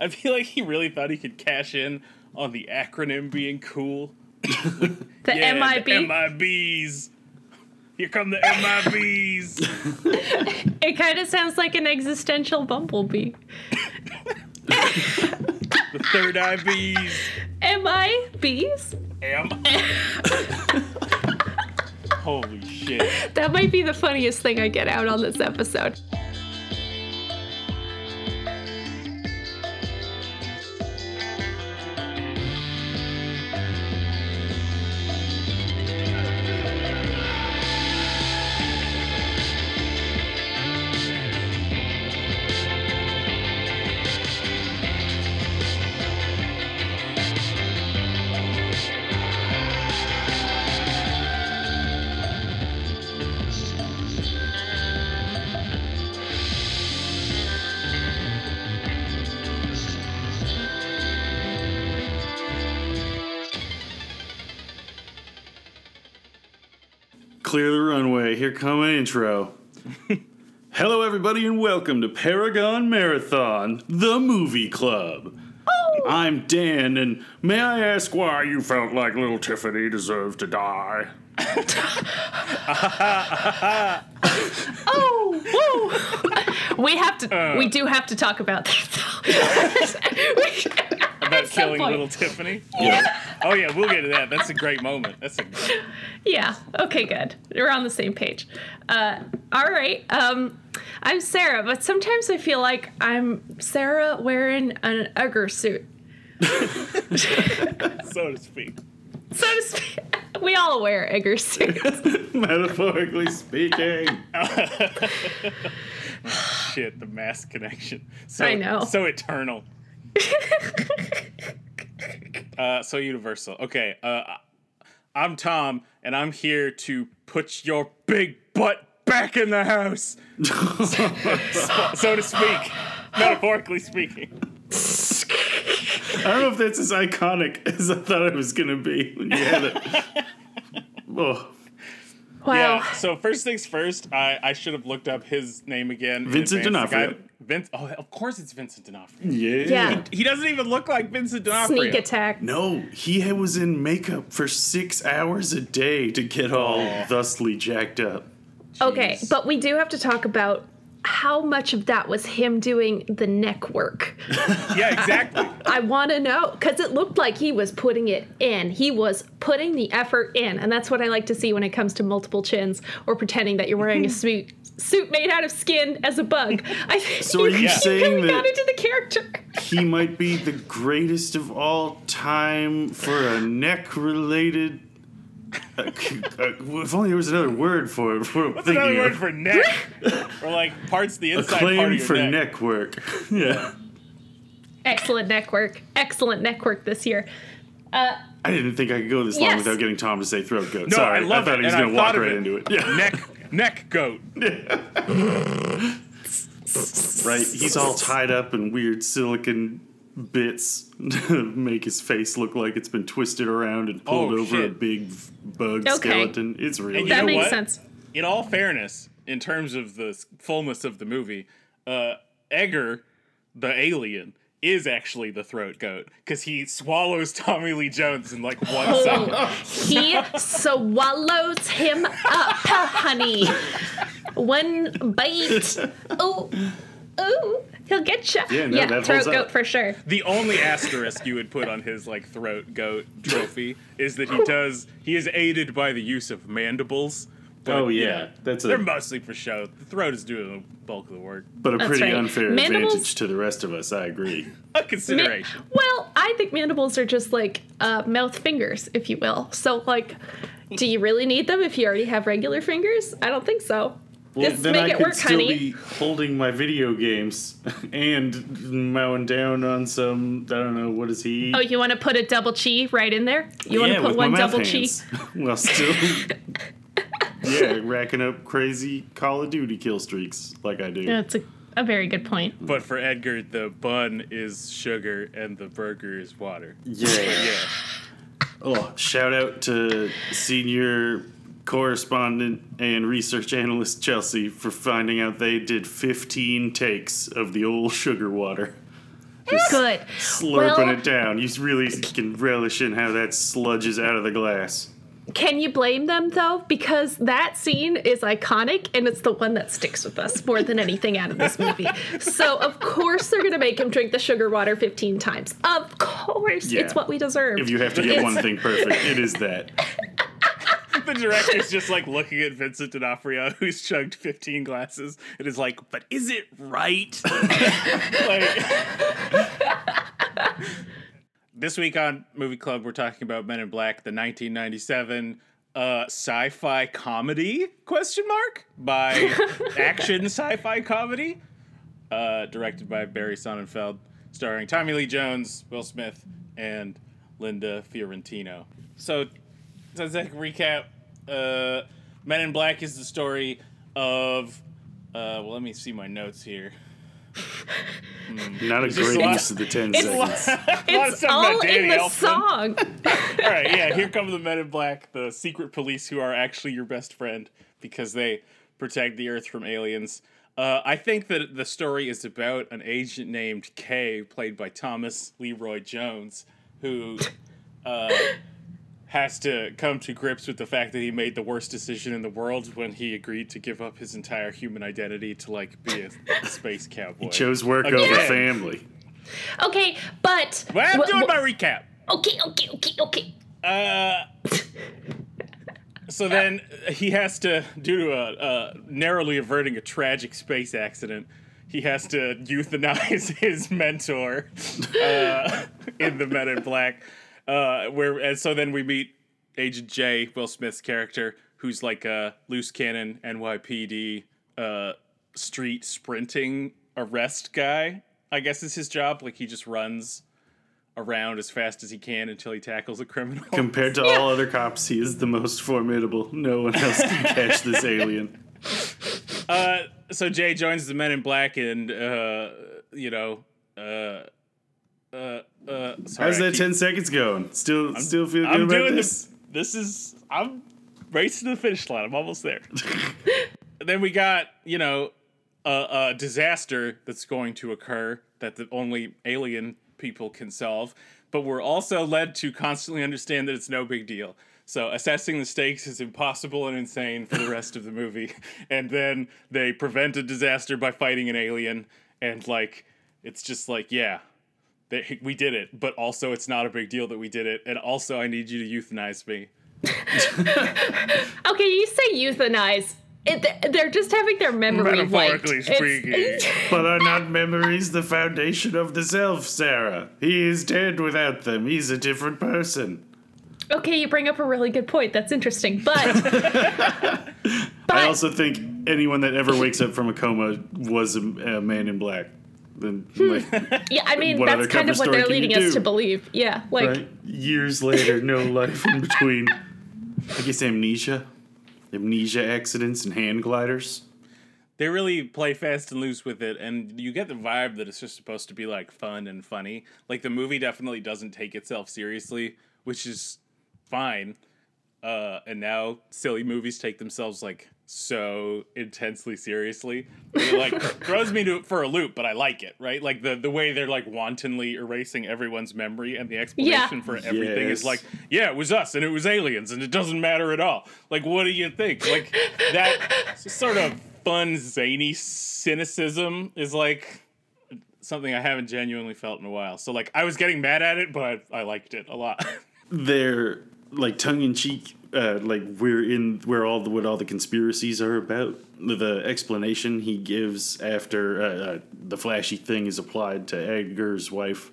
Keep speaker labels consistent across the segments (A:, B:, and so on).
A: I feel like he really thought he could cash in on the acronym being cool.
B: The
A: Yeah,
B: MIB.
A: The MIBs. Here come the MIBs.
B: it kind of sounds like an existential bumblebee.
A: the third IBs.
B: MIBs?
A: M. Holy shit.
B: That might be the funniest thing I get out on this episode.
C: Here come an intro. Hello, everybody, and welcome to Paragon Marathon, the movie club. Oh. I'm Dan, and may I ask why you felt like little Tiffany deserved to die?
B: Oh, woo! we have to. we do have to talk about that.
A: About
B: At
A: killing
B: point.
A: little Tiffany. Yeah. Oh yeah, we'll get to that. That's a great moment. That's a
B: yeah. Okay. Good. We're on the same page. Uh, all right. Um, I'm Sarah, but sometimes I feel like I'm Sarah wearing an Edgar suit,
A: so to speak.
B: so to speak. We all wear Edgar suits.
C: Metaphorically speaking.
A: Shit, the mass connection. So,
B: I know.
A: So eternal. uh, so universal. Okay. Uh, I'm Tom, and I'm here to put your big butt back in the house. so to speak, metaphorically speaking.
C: I don't know if that's as iconic as I thought it was going to be when you had it. Oh,
B: Wow.
A: Yeah. So first things first, I, I should have looked up his name again.
C: Vincent
A: advance.
C: D'Onofrio.
A: guy- Vince. Oh, of course it's Vincent D'Onofrio.
C: yeah.
B: Yeah.
A: He doesn't even look like Vincent D'Onofrio.
B: Sneak attack.
C: No, he was in makeup for six hours a day to get all
A: Oh.
C: thusly jacked up.
B: Okay, but we do have to talk about how much of that was him doing the neck work.
A: Yeah, exactly.
B: I want to know because it looked like he was putting it in. He was putting the effort in, and that's what I like to see when it comes to multiple chins or pretending that you're wearing a suit suit made out of skin as a bug. I think
C: So are you saying
B: really got
C: that-
B: into the character.
C: He might be the greatest of all time for a neck related. C- if only there was another word for it. For
A: What's another word for neck? or like parts of the inside part of
C: acclaim
A: your
C: for
A: neck.
C: neck work. yeah.
B: Excellent neck work. Excellent neck work this year. Uh,
C: I didn't think I could go this long without getting Tom to say throat goat.
A: No,
C: Sorry,
A: I love
C: thought
A: it.
C: he was going to walk right
A: it.
C: into it. Yeah.
A: Neck, neck goat.
C: Right, he's all tied up in weird silicon bits to make his face look like it's been twisted around and pulled
A: Oh,
C: over a big bug
B: Okay.
C: skeleton. It's really
A: you
B: that makes
A: what?
B: sense.
A: In all fairness, in terms of the fullness of the movie, uh, Edgar, the alien, is actually the throat goat because he swallows Tommy Lee Jones in like one second.
B: He swallows him up, honey. One bite. Ooh, ooh, he'll get you.
C: Yeah, no, that
B: throat
C: holds up.
B: goat for sure.
A: The only asterisk you would put on his like throat goat trophy is that he does he is aided by the use of mandibles. But,
C: Oh,
A: you
C: yeah.
A: know,
C: That's a-
A: they're mostly for show. The throat is doing the bulk of the work.
C: but a
B: That's
C: pretty
B: right.
C: unfair
B: Mandibles-
C: advantage to the rest of us. I agree.
A: A
B: Ma-
A: consideration.
B: well, I think mandibles are just like uh, mouth fingers, if you will. So, like, do you really need them if you already have regular fingers? I don't think so.
C: Well,
B: Just
C: then
B: make
C: I
B: it
C: could
B: work,
C: still
B: honey.
C: be holding my video games and mowing down on some. I don't know what is he?
B: Oh, you want to put a double chi right in there? You want
C: yeah,
B: to put
C: with
B: one
C: my mouth
B: double chi?
C: hands. While still, yeah, racking up crazy Call of Duty kill streaks like I do.
B: That's a, a very good point.
A: But for Edgar, the bun is sugar and the burger is water.
C: Yeah.
A: Yeah.
C: Oh, shout out to senior correspondent and research analyst Chelsea for finding out they did 15 takes of the old sugar water.
B: Good.
C: slurping
B: Well-
C: it down. You really can relish in how that sludges out of the glass.
B: Can you blame them though? Because that scene is iconic and it's the one that sticks with us more than anything out of this movie. so of course they're gonna make him drink the sugar water 15 times. Of course.
C: Yeah.
B: It's what we deserve.
C: If you have to get one thing perfect, it is that.
A: the director's just like looking at Vincent D'Onofrio, who's chugged 15 glasses, and is like, "But is it right?" like, this week on Movie Club, we're talking about Men in Black, the 1997 uh, sci-fi comedy question mark by action sci-fi comedy, uh, directed by Barry Sonnenfeld, starring Tommy Lee Jones, Will Smith, and Linda Fiorentino. So so as a recap, uh, Men in Black is the story of. Uh, well, let me see my notes here.
C: Not a
A: just
C: great
A: a
C: use of the 10
B: It's-
C: seconds.
A: A
B: it's
A: stuff
B: all in
A: Danny
B: the
A: Elfman.
B: song.
A: All right, yeah, here come the Men in Black, the secret police who are actually your best friend because they protect the Earth from aliens. Uh, I think that the story is about an agent named Kay, played by Thomas Leroy Jones, who uh, has to come to grips with the fact that he made the worst decision in the world when he agreed to give up his entire human identity to like be a, a space cowboy.
C: He chose work
A: Again.
C: over family.
B: Okay, but
A: Well, I'm
B: wh-
A: doing
B: wh-
A: my recap.
B: Okay, okay, okay, okay.
A: Uh, so then he has to, due to a, uh, narrowly averting a tragic space accident, he has to euthanize his mentor uh, in the Men in Black. Uh, where and so then we meet Agent J, Will Smith's character, who's like a loose cannon NYPD uh, street sprinting arrest guy. I guess is his job. Like he just runs around as fast as he can until he tackles a criminal.
C: Compared to all other cops, he is the most formidable. No one else can catch this alien.
A: Uh, so Jay joins the Men in Black, and uh, you know, uh uh, uh, sorry,
C: How's that
A: keep-
C: 10 seconds going? Still still feel good
A: I'm
C: about
A: doing
C: this?
A: this. This is I'm racing to the finish line. I'm almost there. then we got you know a, a disaster that's going to occur that the only alien people can solve, but we're also led to constantly understand that it's no big deal. So assessing the stakes is impossible and insane for the rest of the movie. And then they prevent a disaster by fighting an alien, and like it's just like yeah, they, we did it, but also it's not a big deal that we did it, and also I need you to euthanize me.
B: Okay, you say euthanize. It, they're just having their memory wiped.
A: Metaphorically
B: It's-
A: speaking.
C: But are not memories the foundation of the self, Sarah? He is dead without them. He's a different person.
B: okay, you bring up a really good point. That's interesting, but
C: I also think anyone that ever wakes up from a coma was a, a man in black. Then, like,
B: yeah, I mean
C: What
B: that's kind of what they're leading us
C: do?
B: to believe. Yeah, like
C: right? Years later, no life in between. I guess amnesia, amnesia accidents and hand gliders.
A: they really play fast and loose with it, and you get the vibe that it's just supposed to be like fun and funny. Like the movie definitely doesn't take itself seriously, which is fine. Uh, and now silly movies take themselves like so intensely seriously. It like throws me to for a loop, but I like it, right? Like the the way they're like wantonly erasing everyone's memory and the explanation for everything
C: Yes.
A: is like, yeah, it was us and it was aliens and it doesn't matter at all. Like, what do you think? Like that sort of fun zany cynicism is like something I haven't genuinely felt in a while. So like I was getting mad at it, but I liked it a lot.
C: They're like tongue in cheek. Uh, like we're in where all the what all the conspiracies are about. The, explanation he gives after uh, uh, the flashy thing is applied to Edgar's wife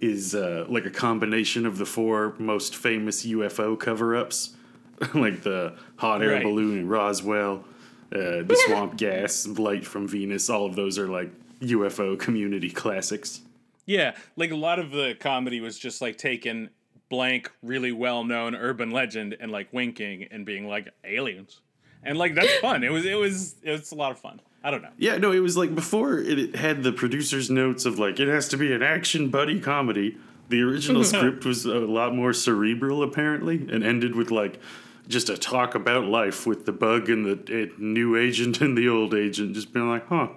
C: is uh, like a combination of the four most famous UFO cover-ups, like the hot air
A: Right.
C: balloon in Roswell, uh, the swamp gas, light from Venus. All of those are like UFO community classics.
A: Yeah, like a lot of the comedy was just like taking blank, really well known urban legend and like winking and being like aliens. And like that's fun. It was it was it was a lot of fun. I don't know.
C: Yeah, no, it was like before it, it had the producer's notes of like it has to be an action buddy comedy. The original script was a lot more cerebral apparently and ended with like just a talk about life with the bug and the uh, new agent and the old agent just being like, "Huh,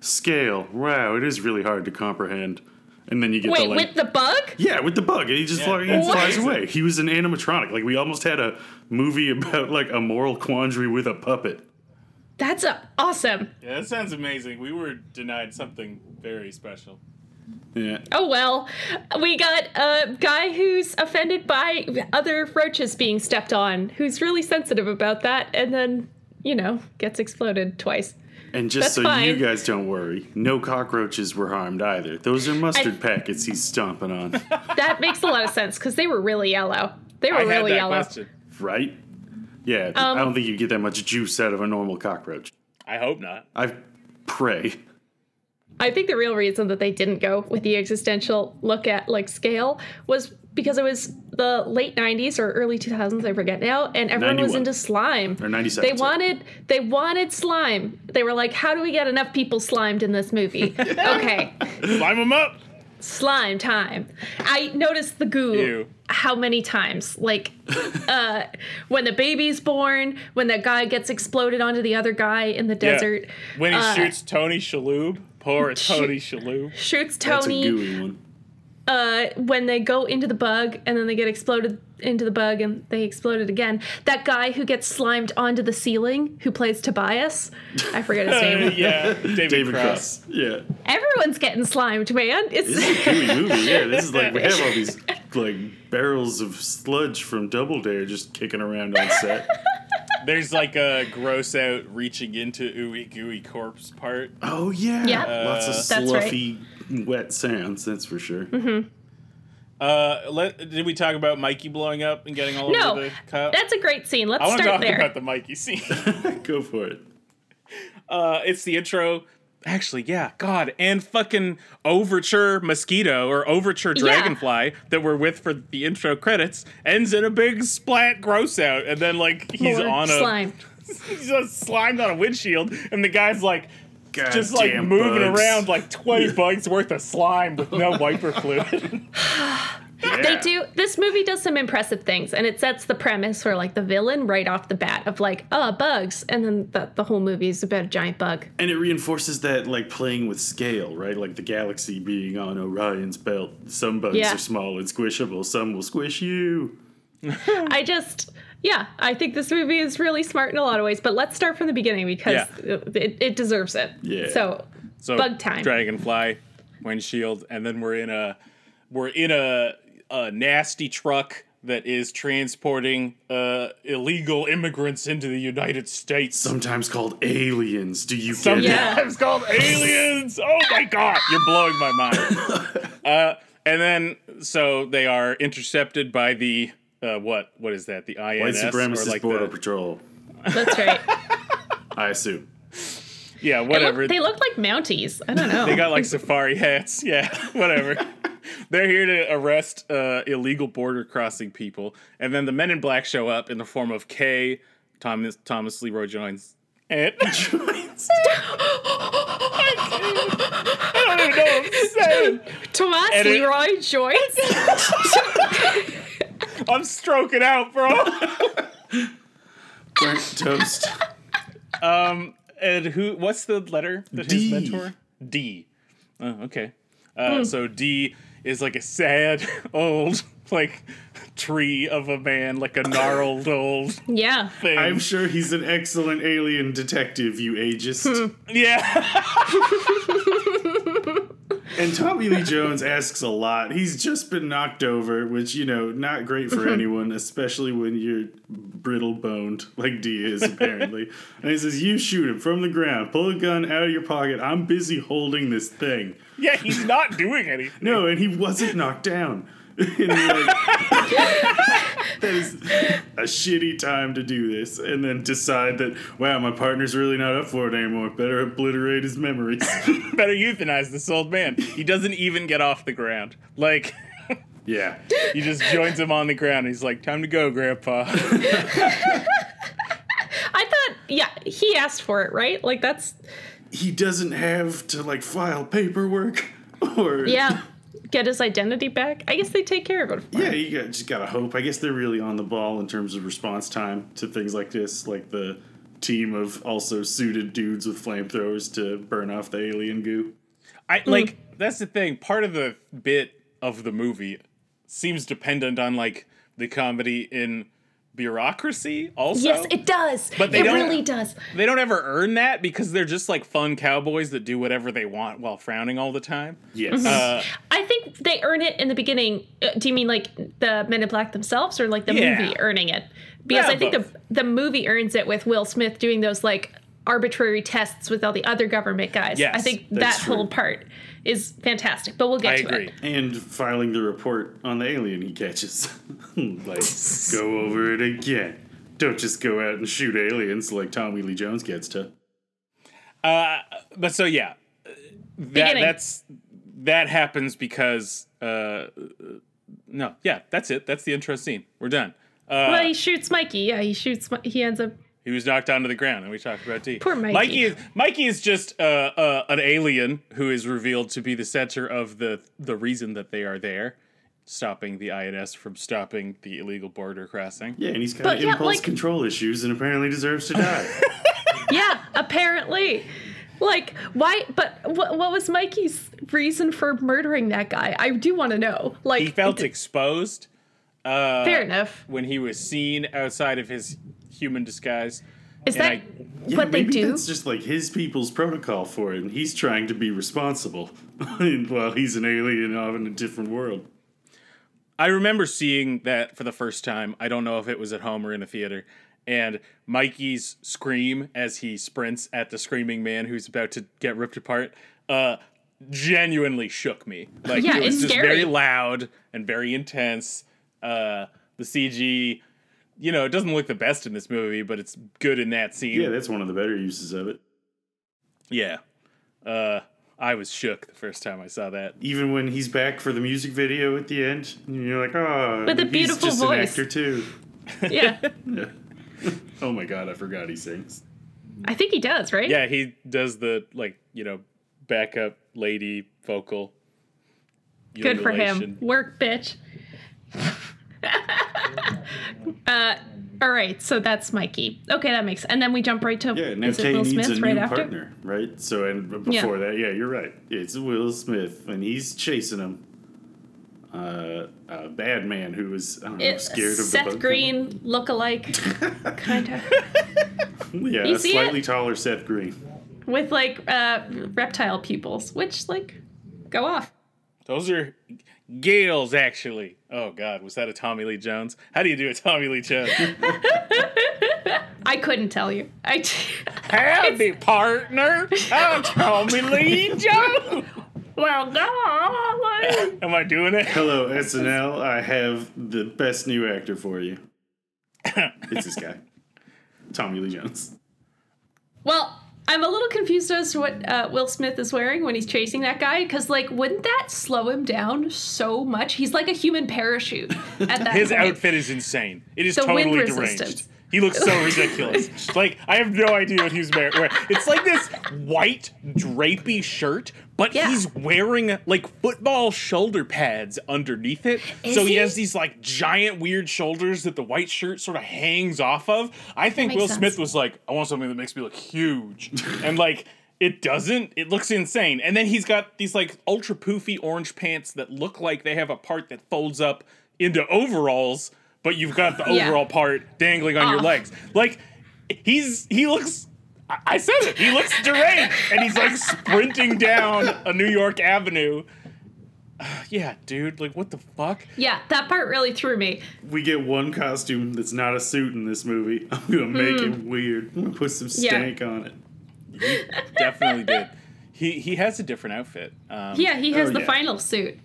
C: scale. Wow, it is really hard to comprehend." And then you get
B: Wait,
C: the like
B: with the bug?
C: yeah with the bug, and he just
A: Yeah.
C: fly, he
A: What?
C: flies away. He was an animatronic. Like we almost had a movie about like a moral quandary with a puppet.
B: That's a, awesome.
A: Yeah, that sounds amazing. We were denied something very special.
C: Yeah.
B: Oh well, we got a guy who's offended by other roaches being stepped on, who's really sensitive about that, and then, you know, gets exploded twice.
C: And just
B: That's
C: so you guys don't worry, no cockroaches were harmed either. Those are mustard packets he's stomping on,
B: That makes a lot of sense because they were really yellow. They were
A: I had
B: really
A: that
B: yellow.
A: question.
C: right? Yeah,
B: Um,
C: I don't think you get that much juice out of a normal cockroach.
A: I hope not.
C: I pray.
B: I think the real reason that they didn't go with the existential look at like scale was because it was the late 90s or early 2000s, I forget now, and everyone was into slime.
C: Or 97,
B: They wanted they wanted slime. They were like, how do we get enough people slimed in this movie? okay.
A: Climb them up.
B: slime time. I noticed the goo
A: Ew.
B: how many times? Like uh when the baby's born, when that guy gets exploded onto the other guy in the
A: Yeah.
B: desert.
A: When he
B: Uh,
A: shoots Tony Shalhoub. Poor Tony Shalhoub.
B: Shoots
C: That's a gooey one.
B: Uh, when they go into the bug and then they get exploded into the bug and they exploded again. That guy who gets slimed onto the ceiling, who plays Tobias, I forget his
A: Uh,
B: name.
A: yeah, David,
C: David
A: Cross.
C: Cross. Yeah.
B: Everyone's getting slimed, man.
C: This is
B: It's
C: a gooey movie. Yeah, this is like we have all these like barrels of sludge from Double Dare just kicking around on set.
A: There's like a gross out reaching into ooey gooey corpse part.
C: Oh yeah,
B: Yeah.
C: lots of
B: That's right.
C: Sluffy, wet sounds. That's for sure.
A: Uh, let, did we talk about Mikey blowing up and getting all
B: no,
A: over the cup?
B: that's a great scene. Let's
A: I want to
B: start
A: talk
B: there.
A: about the Mikey scene.
C: Go for it.
A: uh, it's the intro. Actually, yeah, God, and fucking Overture Mosquito or Overture
B: Yeah.
A: Dragonfly that we're with for the intro credits ends in a big splat gross out, and then like he's
B: More
A: on a
B: slime.
A: he's just slimed on a windshield, and the guy's like just like
C: Goddamn
A: moving
C: bugs.
A: around like twenty bugs worth of slime with no wiper fluid.
C: Yeah.
B: They do. This movie does some impressive things, and it sets the premise for like the villain right off the bat of like, oh, bugs, and then the, the whole movie is about a giant bug.
C: And it reinforces that like playing with scale, right? Like the galaxy being on Orion's belt. Some bugs
B: Yeah.
C: are small and squishable. Some will squish you.
B: I just, yeah, I think this movie is really smart in a lot of ways. But let's start from the beginning because
A: Yeah.
B: it, it deserves it.
C: Yeah.
B: So,
A: So
B: Bug time.
A: Dragonfly, windshield, and then we're in a we're in a a nasty truck that is transporting uh, illegal immigrants into the United States.
C: Sometimes called aliens. Do you get
A: Sometimes?
B: Yeah.
A: called aliens. Oh my god, you're blowing my mind. uh, and then so they are intercepted by the uh, what? What is that? The INS
C: White supremacist
A: like
C: border
A: the,
C: patrol.
B: that's right.
C: I assume.
A: yeah,
B: They
A: whatever.
B: look, they look like Mounties. I don't know.
A: They got like safari hats. Yeah, whatever. They're here to arrest uh, illegal border crossing people, and then the Men in Black show up in the form of K. Thomas Thomas Leroy Jones, and joins. I don't even know what I'm saying.
B: Tomas
A: And it-
B: Leroy Joyce.
A: I'm stroking out, bro.
C: Burnt toast.
A: Um, and who? What's the letter that
C: D.
A: his mentor? D. Oh, okay. Uh, So D is like a sad old like tree of a man, like a gnarled old
B: yeah.
A: thing.
C: I'm sure he's an excellent alien detective, you ageist.
A: yeah.
C: and Tommy Lee Jones asks a lot. He's just been knocked over, which, you know, not great for anyone, especially when you're brittle boned, like D is, apparently. and he says, You shoot him from the ground, pull a gun out of your pocket. I'm busy holding this thing.
A: Yeah, he's not doing anything.
C: No, and he wasn't knocked down. and you're like, that is a shitty time to do this, and then decide that wow, my partner's really not up for it anymore. Better obliterate his memories.
A: Better euthanize this old man. He doesn't even get off the ground. Like,
C: yeah,
A: he just joins him on the ground. He's like, time to go, Grandpa.
B: I thought, yeah, he asked for it, right? Like that's,
C: he doesn't have to like file paperwork or
B: yeah, get his identity back. I guess they take care of it. For
C: Yeah,
B: him.
C: you just gotta hope. I guess they're really on the ball in terms of response time to things like this, like the team of also suited dudes with flamethrowers to burn off the alien goo.
A: I like that's the thing. Part of the bit of the movie seems dependent on like the comedy in bureaucracy. Also,
B: Yes, it does.
A: But they
B: it
A: don't-
B: really does.
A: they don't ever earn that because they're just like fun cowboys that do whatever they want while frowning all the time.
C: Yes.
A: Uh,
B: I think they earn it in the beginning. Uh, do you mean like the Men in Black themselves, or like the
A: Yeah.
B: movie earning it? Because
A: Yeah,
B: I think
A: both.
B: the the movie earns it with Will Smith doing those like arbitrary tests with all the other government guys.
A: Yes,
B: I think that
C: true.
B: whole part is fantastic. But we'll get
A: I
B: to
A: agree.
B: it.
C: and filing the report on the alien he catches. like, go over it again. Don't just go out and shoot aliens like Tommy Lee Jones gets to.
A: Uh, but so yeah, that that's that happens because uh, no, yeah, that's it. That's the intro scene. We're done. Uh,
B: well, he shoots Mikey. Yeah, he shoots. He ends up.
A: He was knocked onto the ground, and we talked about D.
B: Poor Mikey.
A: Mikey is Mikey is just uh, uh, an alien who is revealed to be the center of the the reason that they are there, stopping the INS from stopping the illegal border crossing.
C: Yeah, and he's got
B: But yeah,
C: impulse
B: like-
C: control issues and apparently deserves to die.
B: Yeah, apparently. Like why? But what, what was Mikey's reason for murdering that guy? I do want to know. Like
A: He felt exposed uh,
B: fair enough.
A: when he was seen outside of his human disguise.
B: Is
A: and
B: that
A: I-
C: Yeah,
B: what they
C: maybe
B: do?
C: That's just like his people's protocol for it, and he's trying to be responsible while he's an alien off in a different world.
A: I remember seeing that for the first time. I don't know if it was at home or in a theater. And Mikey's scream as he sprints at the screaming man who's about to get ripped apart uh, genuinely shook me. Like
B: Yeah,
A: it was
B: it's
A: just
B: scary.
A: very loud and very intense. Uh, the CG, you know, it doesn't look the best in this movie, but it's good in that scene.
C: Yeah, that's one of the better uses of it.
A: Yeah. Uh, I was shook the first time I saw that.
C: Even when he's back for the music video at the end, and you're like, oh,
B: With a
C: he's
B: beautiful
C: just
B: voice.
C: an actor too.
B: Yeah,
C: Yeah. oh my god, I forgot he sings.
B: I think he does, right?
A: Yeah, he does the like, you know, backup lady vocal.
B: Good for him. Work, bitch. uh, all right, so that's Mikey. Okay, that makes. And then we jump right to
C: Yeah, now
B: is it
C: Kay
B: Will
C: needs
B: Smith
C: a
B: right
C: new
B: after?
C: partner, right? So, and before that, yeah, you're right. It's Will Smith, and he's chasing him. Uh, a bad man who was I don't know,
B: It-
C: scared of the
B: Seth
C: bug
B: Green look-alike, kind of,
C: Yeah,
B: You
C: a slightly
B: it?
C: taller Seth Green.
B: with like uh, reptile pupils, which like go off.
A: Those are Gales, actually. Oh God, was that a Tommy Lee Jones? How do you do a Tommy Lee Jones?
B: I couldn't tell you. I.
A: Howdy, partner. I'm Tommy Lee Jones.
B: Well, no.
A: Am I doing it?
C: Hello, SNL. I have the best new actor for you. It's this guy, Tommy Lee Jones.
B: Well, I'm a little confused as to what uh, Will Smith is wearing when he's chasing that guy, because like, wouldn't that slow him down so much? He's like a human parachute at that
A: His
B: point.
A: outfit is insane. It is
B: The wind
A: totally
B: resistance.
A: deranged. He looks so ridiculous. like I have no idea what he's wearing. It's like this white drapey shirt, but
B: Yeah.
A: he's wearing like football shoulder pads underneath it.
B: Is
A: so he,
B: he?
A: has these like giant weird shoulders that the white shirt sort of hangs off of. I think Will
B: sense.
A: Smith was like, I want something that makes me look huge, and like. It doesn't. It looks insane. And then he's got these like ultra poofy orange pants that look like they have a part that folds up into overalls, but you've got the
B: Yeah.
A: overall part dangling on your legs. Like he's he looks I- I said it. He looks deranged and he's like sprinting down a New York avenue. yeah, dude, like what the fuck?
B: Yeah, that part really threw me.
C: We get one costume that's not a suit in this movie. I'm gonna make
B: Hmm.
C: him weird. I'm gonna put some stank on it.
A: Definitely did. He he has a different outfit. Um,
B: Yeah, he has
C: Oh,
B: the
C: yeah.
B: final suit.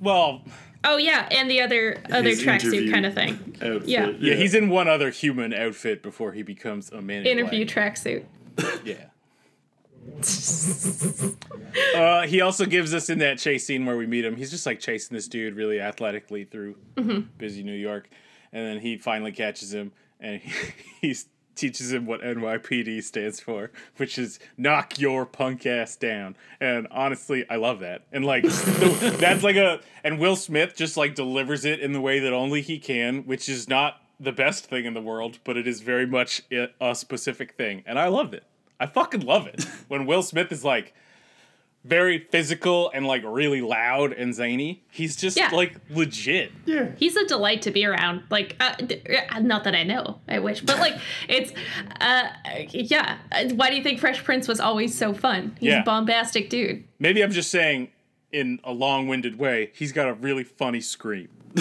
A: Well,
B: Oh yeah, and the other other
C: His
B: tracksuit kind of thing.
C: Outfit.
B: Yeah.
A: yeah, he's in one other human outfit before he becomes a man.
B: Interview tracksuit.
A: Yeah. uh, he also gives us in that chase scene where we meet him. He's just like chasing this dude really athletically through busy New York, and then he finally catches him and he, he teaches him what NYPD stands for, which is knock your punk ass down. And honestly, I love that. And like the, that's like a and Will Smith just like delivers it in the way that only he can, which is not the best thing in the world, but it is very much a, a specific thing, and I loved it. I fucking love it when Will Smith is like, very physical and like really loud and zany. He's just
B: Yeah.
A: like legit.
C: Yeah.
B: He's a delight to be around. Like, uh, d- uh, not that I know, I wish, but like, it's, uh, yeah. Uh, Why do you think Fresh Prince was always so fun? He's
A: Yeah.
B: a bombastic dude.
A: Maybe I'm just saying in a long-winded way, he's got a really funny scream.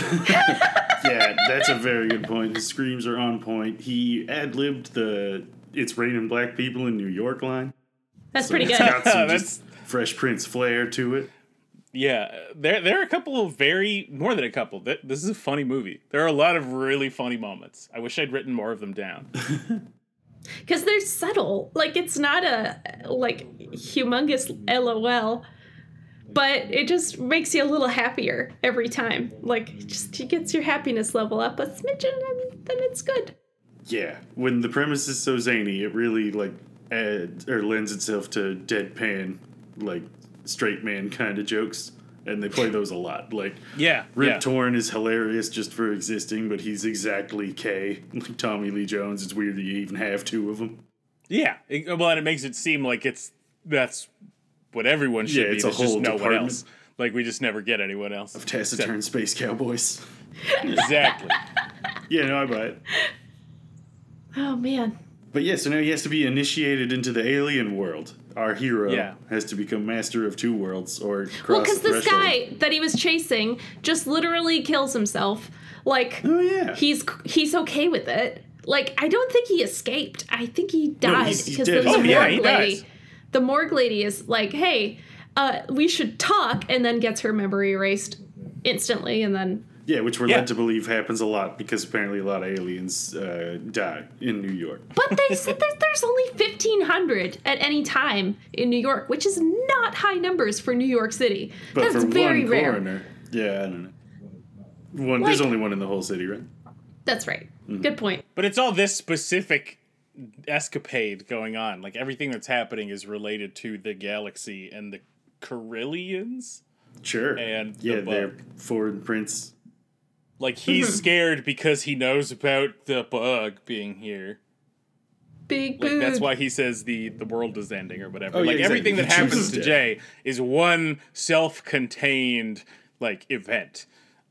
C: Yeah, that's a very good point. His screams are on point. He ad libbed the "It's raining black people in New York" line.
B: That's
C: So
B: pretty good.
C: got some
A: That's-
C: just Fresh Prince flair to it.
A: Yeah, there there are a couple of very more than a couple. Th- This is a funny movie. There are a lot of really funny moments. I wish I'd written more of them down.
B: Because they're subtle. Like, it's not a, like, humongous LOL. But it just makes you a little happier every time. Like, just it gets your happiness level up a smidgen, and then it's good.
C: Yeah, when the premise is so zany, it really like adds or lends itself to deadpan, like straight man kind of jokes, and they play those a lot. Like
A: Yeah,
C: Rip
A: yeah.
C: Torn is hilarious just for existing, but he's exactly K. Like Tommy Lee Jones. It's weird that you even have two of them.
A: Yeah, it, well, and it makes it seem like it's that's what everyone should
C: Yeah,
A: be.
C: it's a
A: There's just
C: whole
A: no one
C: department.
A: else. Like we just never get anyone else.
C: Of taciturn space cowboys.
A: Exactly.
C: Yeah, no, I buy it.
B: Oh, man.
C: But yeah, so now he has to be initiated into the alien world. Our hero
A: Yeah.
C: has to become master of two worlds or cross
B: Well, because
C: the
B: this
C: threshold.
B: guy that he was chasing just literally kills himself. Like,
C: Oh yeah.
B: he's he's okay with it. Like, I don't think he escaped. I think he died
C: he's- he's
B: because
C: dead.
B: the,
C: Oh,
A: yeah,
B: morgue lady,
A: dies.
B: the morgue lady is like, "Hey, uh, we should talk," and then gets her memory erased instantly, and then
C: yeah, which we're
A: Yeah.
C: led to believe happens a lot because apparently a lot of aliens uh, die in New York.
B: But they said that there's only 1,500 at any time in New York, which is not high numbers for New York City.
C: But
B: That's
C: for
B: very
C: one
B: rare.
C: coroner, yeah, I don't know. One, there's only one in the whole city, right?
B: That's right.
C: Mm-hmm.
B: Good point.
A: But it's all this specific escapade going on. Like everything that's happening is related to the galaxy and the Carillions.
C: Sure.
A: And the
C: yeah, they're foreign prince.
A: Like he's scared because he knows about the bug being here.
B: Big
A: Like that's why he says the the world is ending or whatever.
C: Oh, yeah,
A: like
C: exactly.
A: everything that happens to. Jay is one self-contained like event.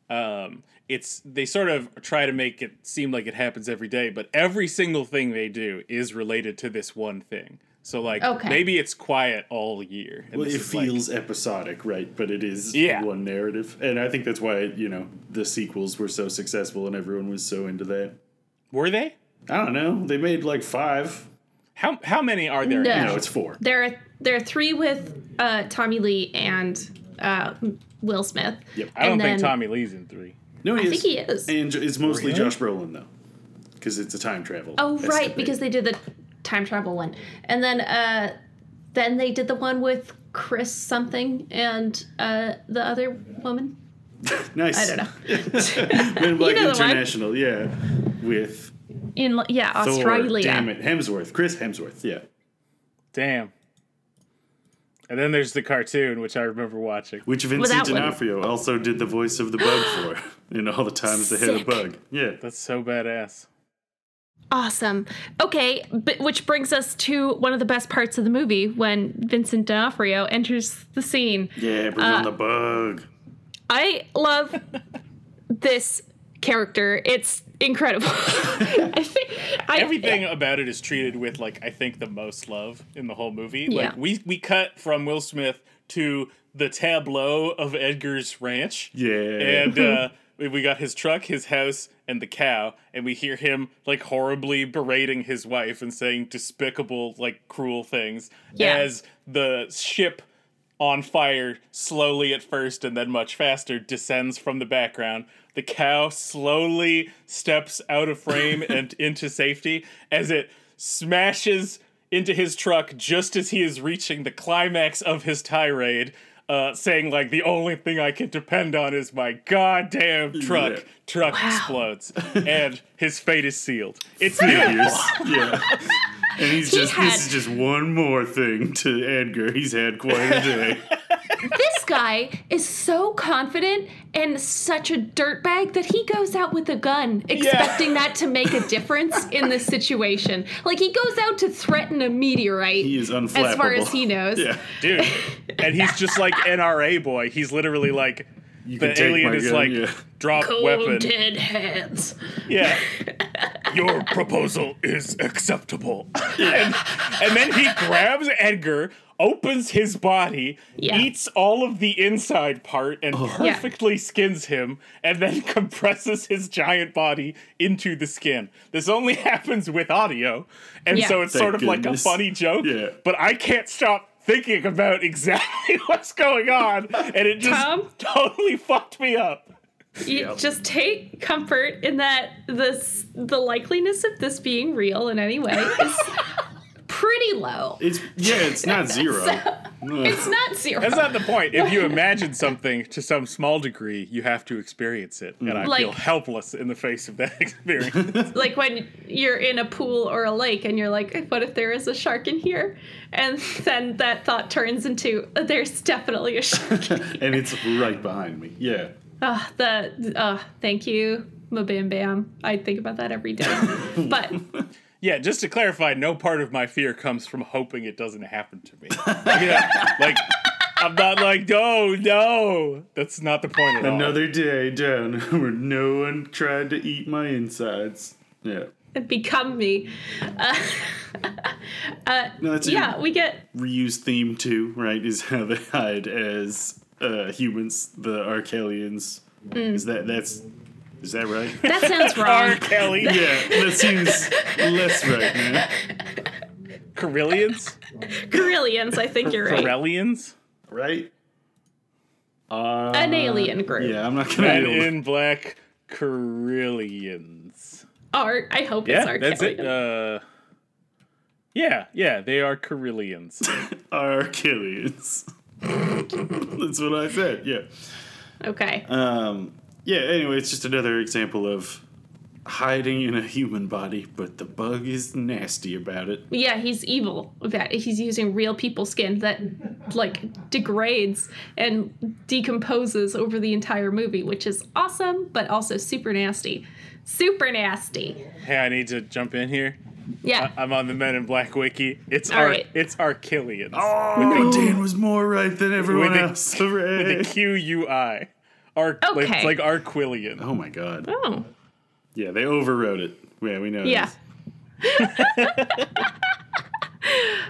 A: Um it's they sort of try to make it seem like it happens every day, but every single thing they do is related to this one thing. So like
B: Okay.
A: maybe it's quiet all year. and
C: Well,
A: this
C: it
A: is, like-
C: feels episodic, right? But it is
A: Yeah.
C: one narrative, and I think that's why you know the sequels were so successful and everyone was so into that.
A: were they?
C: I don't know. They made like five.
A: How how many are there?
B: No.
C: No, it's four.
B: There are there are three with uh, Tommy Lee and uh, Will Smith.
C: Yep.
A: I don't
B: and
A: think Tommy Lee's in three.
C: No, he
B: I
C: is.
B: think he is.
C: And it's mostly
A: Really?
C: Josh Brolin though, because it's a time travel.
B: Oh right,
C: escapade.
B: because they did the time travel one, and then uh, then they did the one with Chris something and uh, the other woman.
C: nice.
B: I don't know.
C: Men in Black
B: know the one.
C: International, yeah, with
B: In yeah,
C: Thor.
B: Australia.
C: Damn it, Hemsworth, Chris Hemsworth. Yeah,
A: Damn. And then there's the cartoon, which I remember watching.
C: which Vincent
B: that one.
C: D'Onofrio also did the voice of the bug for in all the times they had a bug. Yeah,
A: That's so badass.
B: Awesome. Okay, but, which brings us to one of the best parts of the movie when Vincent D'Onofrio enters the scene.
C: yeah, bring
B: Uh,
C: on the bug.
B: I love this character. It's incredible. I think I,
A: Everything about it is treated with like I think the most love in the whole movie.
B: Yeah.
A: Like we we cut from Will Smith to the tableau of Edgar's ranch.
C: Yeah,
A: And uh we- got his truck, his house, and the cow, and we hear him like horribly berating his wife and saying despicable, like cruel things
B: Yeah.
A: as the ship on fire slowly at first and then much faster descends from the background. The cow slowly steps out of frame and into safety as it smashes into his truck just as he is reaching the climax of his tirade. Uh, saying like the only thing I can depend on is my goddamn truck.
C: Yeah.
A: Truck
B: Wow.
A: explodes, and his fate is sealed. It's
C: Figures. yeah. And he's
B: He
C: just
B: had-
C: this is just one more thing to Edgar. He's had quite a day.
B: this guy is so confident and such a dirtbag that he goes out with a gun, expecting that to make a difference in this situation. Like he goes out to threaten a meteorite.
C: He is unflappable.
B: as far as he knows.
C: Yeah.
A: Dude, and he's just like NRA boy. He's literally like
C: You
A: the
C: can
A: alien is
C: gun,
A: like
C: yeah.
A: drop
B: Cold
A: weapon.
B: dead hands.
A: Yeah. Your proposal is acceptable. and, and then he grabs Edgar, opens his body,
B: Yeah.
A: eats all of the inside part, and perfectly skins him, and then compresses his giant body into the skin. This only happens with audio, and
B: Yeah.
A: so it's
C: Thank
A: sort of like a funny joke.
C: Yeah.
A: But I can't stop thinking about exactly what's going on, and it just
B: Tom?
A: totally fucked me up.
B: You
C: Yep.
B: just take comfort in that this the likeliness of this being real in any way is pretty low.
C: It's yeah, it's not zero.
B: It's not zero.
A: That's not the point. If you imagine something to some small degree, you have to experience it. And I feel helpless in the face of that experience.
B: like when you're in a pool or a lake and you're like, what if there is a shark in here? And then that thought turns into, there's definitely a shark.
C: and it's right behind me. Yeah.
B: uh, the, uh, thank you, Mabam Bam. I think about that every day. but
A: yeah, just to clarify, no part of my fear comes from hoping it doesn't happen to me. Yeah, like, I'm not like, no, no. That's not the point at all.
C: Another day down where no one tried to eat my insides. Yeah.
B: become me. Uh, uh,
C: No, that's
B: yeah, we get
C: reuse theme too, right? Is how they hide as uh, humans, the Arkelians.
B: Mm.
C: Is that that's is that right?
B: that sounds
A: R.
B: wrong.
A: Kelly,
C: yeah, that seems less right, man.
A: Carillions?
B: Carillions, I think you're right.
A: Corellians?
C: Right? Uh,
B: An alien group.
C: Yeah, I'm not gonna.
A: Men in Black Carillions.
B: Art. I hope
A: Yeah,
B: it's our
A: that's it. Uh, yeah, yeah, they are Carillions.
C: Arkelians. that's what I said. Yeah.
B: Okay.
C: Um, yeah, anyway, it's just another example of hiding in a human body, but the bug is nasty about it.
B: Yeah, he's evil. That he's using real people skin that like degrades and decomposes over the entire movie, which is awesome, but also super nasty. Super nasty.
A: hey, I need to jump in here.
B: Yeah.
A: I'm on the Men in Black wiki. It's
B: All
A: Ar-
B: right.
A: it's Arquillians.
C: Oh, Dan was more right than everyone
A: With the-
C: else.
A: with
C: Hooray.
A: the Q U I. Ar- like,
B: Okay.
A: it's like Arquillian.
C: oh my god.
B: oh.
C: Yeah, they overwrote it. Yeah, we know.
B: Yeah.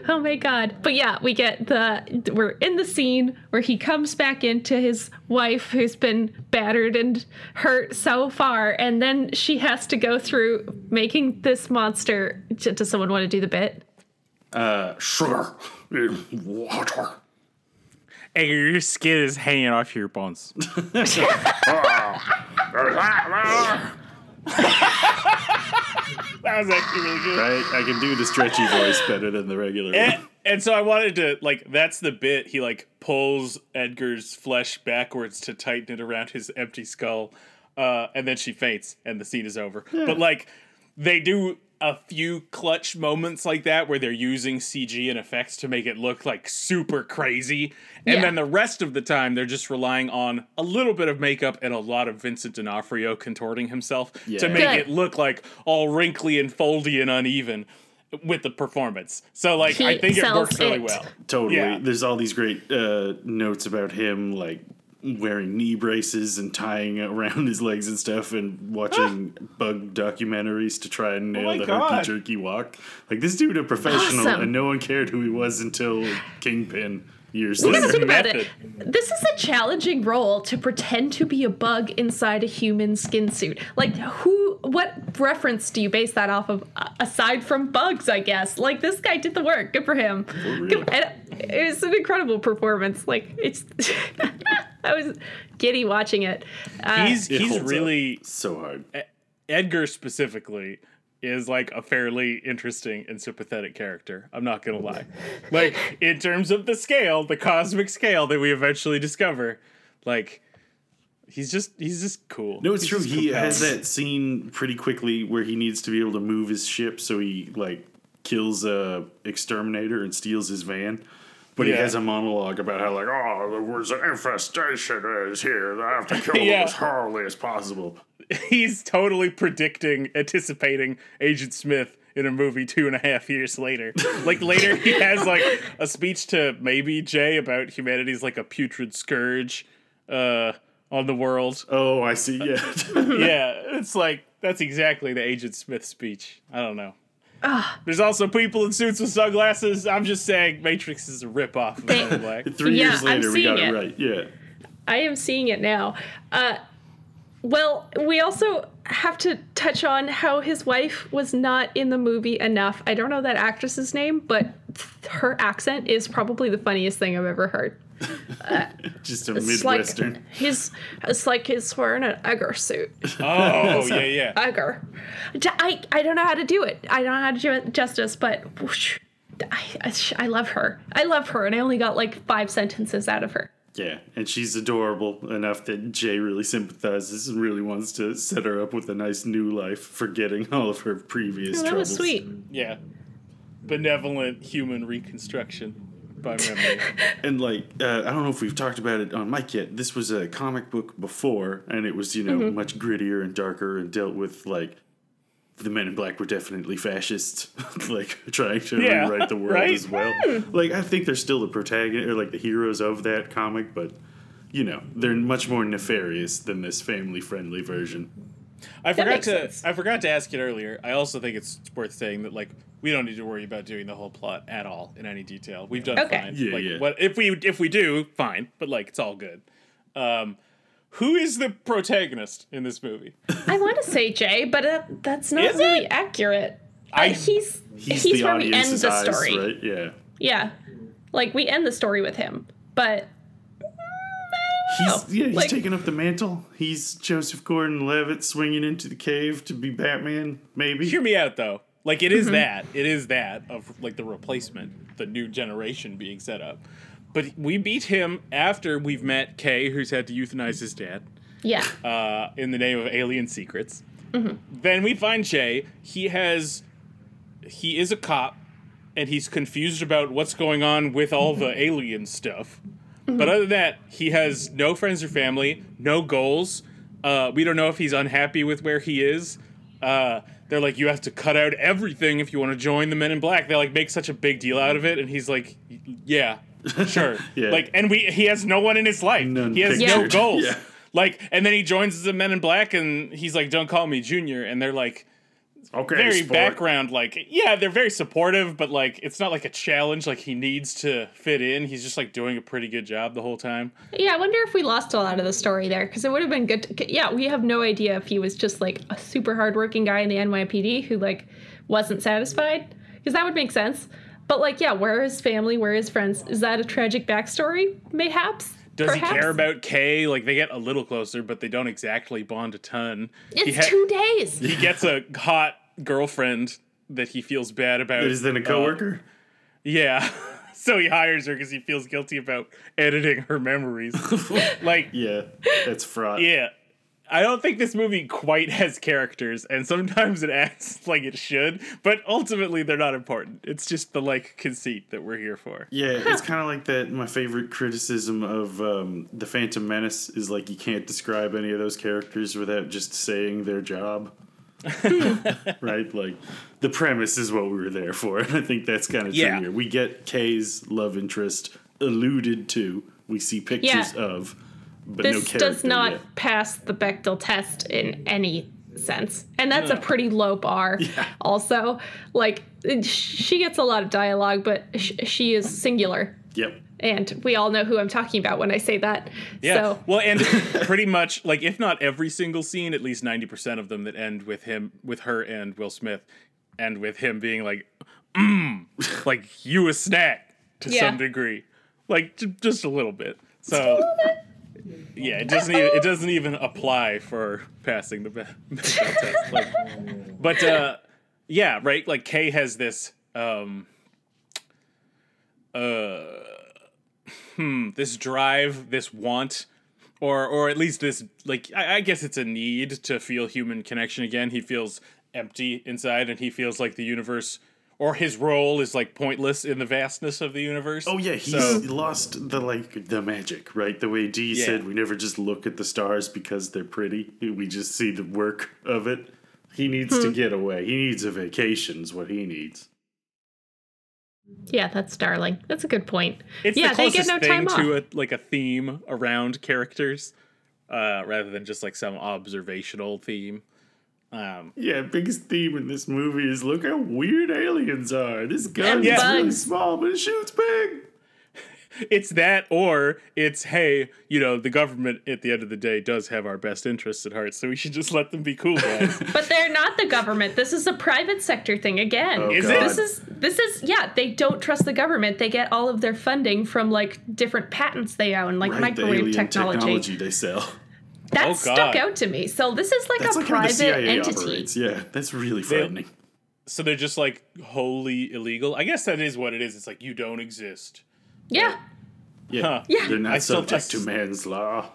B: oh my god. But yeah, we get the we're in the scene where he comes back into his wife who's been battered and hurt so far and then she has to go through making this monster. Does someone want to do the bit?
C: Uh, sugar in water.
A: Hey, your skin is hanging off your bones. that was actually really good.
C: Right? I can do the stretchy voice better than the regular
A: And,
C: one.
A: and so I wanted to like that's the bit he like pulls Edgar's flesh backwards to tighten it around his empty skull, uh, and then she faints and the scene is over. But like they do a few clutch moments like that where they're using CG and effects to make it look like super crazy, and
B: Yeah.
A: then the rest of the time they're just relying on a little bit of makeup and a lot of Vincent D'Onofrio contorting himself to make
B: Good.
A: it look like all wrinkly and foldy and uneven with the performance. So like
B: He
A: I think it
B: sells
A: works really
B: it.
A: well.
C: Totally.
A: Yeah.
C: There's all these great uh, notes about him, like wearing knee braces and tying around his legs and stuff, and watching bug documentaries to try and oh nail
A: my
C: the
A: God.
C: herky jerky walk. Like this dude, a professional,
B: Awesome.
C: and no one cared who he was until Kingpin years
B: You gotta
C: later.
B: think about it. This is a challenging role to pretend to be a bug inside a human skin suit. Like, who? What reference do you base that off of? Aside from bugs, I guess. Like, this guy did the work. Good for him.
C: real.
B: Good- and it was an incredible performance. Like, it's. I was giddy watching it. Uh,
A: He's
C: It
A: he's
C: holds up
A: really
C: so hard.
A: Edgar specifically is like a fairly interesting and sympathetic character. I'm not gonna lie. Like in terms of the scale, the cosmic scale that we eventually discover, like he's just he's just cool.
C: No, it's
A: He's
C: true.
A: just
C: He has that scene pretty quickly where he needs to be able to move his ship, so he like kills a exterminator and steals his van. But he has a monologue about how like, oh, there was an infestation is here. I have to kill
A: Yeah.
C: them as horribly as possible.
A: he's totally predicting, anticipating Agent Smith in a movie two and a half years later. like later, he has like a speech to maybe Jay about humanity's like a putrid scourge uh, on the world.
C: Oh, I see. Yeah.
A: yeah, it's like that's exactly the Agent Smith speech. I don't know. There's also people in suits with sunglasses. I'm just saying, Matrix is a ripoff of Men in Black.
C: Three
B: Yeah,
C: years later, we got it
B: it.
C: right. Yeah.
B: I am seeing it now. Uh, well, we also have to touch on how his wife was not in the movie enough. I don't know that actress's name, but her accent is probably the funniest thing I've ever heard.
C: Just a
B: It's
C: Midwestern.
B: like he's it's like he's wearing an Egger suit.
A: Oh yeah, yeah.
B: Egger. I, I don't know how to do it. I don't know how to do it justice, but whoosh, I, I, I love her. I love her, and I only got like five sentences out of her.
C: Yeah, and she's adorable enough that Jay really sympathizes and really wants to set her up with a nice new life, forgetting all of her previous
B: Oh, that
C: troubles.
B: was sweet.
A: Yeah. Benevolent human reconstruction by memory.
C: And like, uh, I don't know if we've talked about it on mic yet. This was a comic book before, and it was you know
B: Mm-hmm.
C: much grittier and darker, and dealt with like the Men in Black were definitely fascists, like trying to
A: Yeah,
C: rewrite the world
A: right?
C: as well. Like, I think they're still the protagonist or like the heroes of that comic, but you know they're much more nefarious than this family-friendly version.
A: I forgot to
B: sense.
A: I forgot to ask it earlier. I also think it's worth saying that like we don't need to worry about doing the whole plot at all in any detail. We've done
B: Okay.
A: fine.
C: Yeah,
A: like,
C: yeah.
A: What if we if we do fine, but like it's all good. Um, who is the protagonist in this movie?
B: I want to say Jay, but uh, that's not
A: Is
B: really
A: it?
B: accurate.
A: I-
B: I, he's
C: He's,
B: he's,
C: the
B: where we end
C: audience's
B: the
C: eyes,
B: story.
C: right? Yeah.
B: Yeah, like we end the story with him, but
C: He's
B: Oh,
C: yeah, he's
B: like-
C: taking up the mantle. He's Joseph Gordon-Levitt swinging into the cave to be Batman. Maybe.
A: Hear me out though. Like it is
B: Mm-hmm.
A: that. It is that of like the replacement, the new generation being set up. But we beat him after we've met Kay, who's had to euthanize his dad.
B: yeah,
A: uh, in the name of Alien Secrets.
B: Mm-hmm.
A: Then we find Jay. He has, he is a cop, and he's confused about what's going on with all
B: Mm-hmm.
A: the alien stuff. But other than that, he has no friends or family, no goals. Uh, we don't know if he's unhappy with where he is. Uh, they're like, you have to cut out everything if you want to join the Men in Black. They like make such a big deal out of it, and he's like, yeah, sure.
C: Yeah.
A: Like, and we he has no one in his life.
C: None
A: he has no goals.
C: Yeah.
A: Like, and then he joins the Men in Black, and he's like, "Don't call me Junior," and they're like,
C: Okay.
A: very
C: sport.
A: background, like, yeah, they're very supportive, but like, it's not like a challenge. Like, he needs to fit in. He's just like doing a pretty good job the whole time.
B: yeah. I wonder if we lost a lot of the story there because it would have been good. To, yeah, we have no idea if he was just like a super hardworking guy in the NYPD who like wasn't satisfied because that would make sense. But like, yeah, where is family? where is friends? Is that a tragic backstory? Mayhaps.
A: Does
B: Perhaps?
A: he care about Kay? Like, they get a little closer, but they don't exactly bond a ton.
B: It's
A: he, ha-
B: two days.
A: he gets a hot girlfriend that he feels bad about.
C: Is then a
A: Uh,
C: coworker?
A: Yeah. So he hires her because he feels guilty about editing her memories. like,
C: yeah, that's fraught.
A: yeah. I don't think this movie quite has characters, and sometimes it acts like it should, but ultimately they're not important. It's just the like conceit that we're here for.
C: Yeah, it's kind of like that. My favorite criticism of um, the Phantom Menace is like you can't describe any of those characters without just saying their job. right? Like the premise is what we were there for. And I think that's kind of true here. We get Kay's love interest alluded to. We see pictures
B: Yeah.
C: of, but no
B: this does not
C: yet.
B: pass the Bechdel test in any sense. And that's a pretty low bar. Also, like she gets a lot of dialogue, but sh- she is singular.
C: Yep.
B: And we all know who I'm talking about when I say that.
A: Yeah.
B: So,
A: Well, and pretty much like if not every single scene, at least ninety percent of them that end with him, with her and Will Smith, and with him being like, mm, like you a snack to
B: Yeah.
A: some degree, like j- just a little bit. So. Yeah, it doesn't even it doesn't even apply for passing the Bechdel test. Like, but uh, yeah, right. Like Kay has this um, uh, hmm, this drive, this want, or or at least this like I, I guess it's a need to feel human connection again. He feels empty inside, and he feels like the universe or his role is like pointless in the vastness of the universe.
C: Oh yeah, he's
A: So-
C: lost the like the magic, right? The way Dee
A: Yeah.
C: said, we never just look at the stars because they're pretty. We just see the work of it. He needs
B: Hmm.
C: to get away. He needs a vacation. Is what he needs.
B: Yeah, that's darling. That's a good point.
A: It's
B: yeah,
A: the
B: they
A: closest
B: get no
A: thing
B: time
A: to
B: off.
A: a like a theme around characters, uh, rather than just like some observational theme. Um,
C: Yeah, biggest theme in this movie is look how weird aliens are. This gun
B: And
C: is really small, but it shoots big.
A: It's that, or it's hey, you know, the government at the end of the day does have our best interests at heart, so we should just let them be cool guys.
B: But they're not the government. This is a private sector thing again.
C: Oh,
A: Is
C: God.
A: it?
B: This is this is yeah, they don't trust the government. They get all of their funding from like different patents they own, like
C: Right, the
B: microwave
C: alien
B: technology.
C: technology they sell.
B: Oh, that
A: Oh,
B: stuck out to me. So this is like
C: That's
B: a
C: like how the
B: private
C: CIA
B: entity.
C: operates. Yeah, that's really frightening.
A: so they're just like wholly illegal. I guess that is what it is. It's like you don't exist.
B: Yeah.
C: Yeah,
A: Huh.
B: Yeah.
C: they're not
A: I still-
C: subject
A: I
C: to man's law.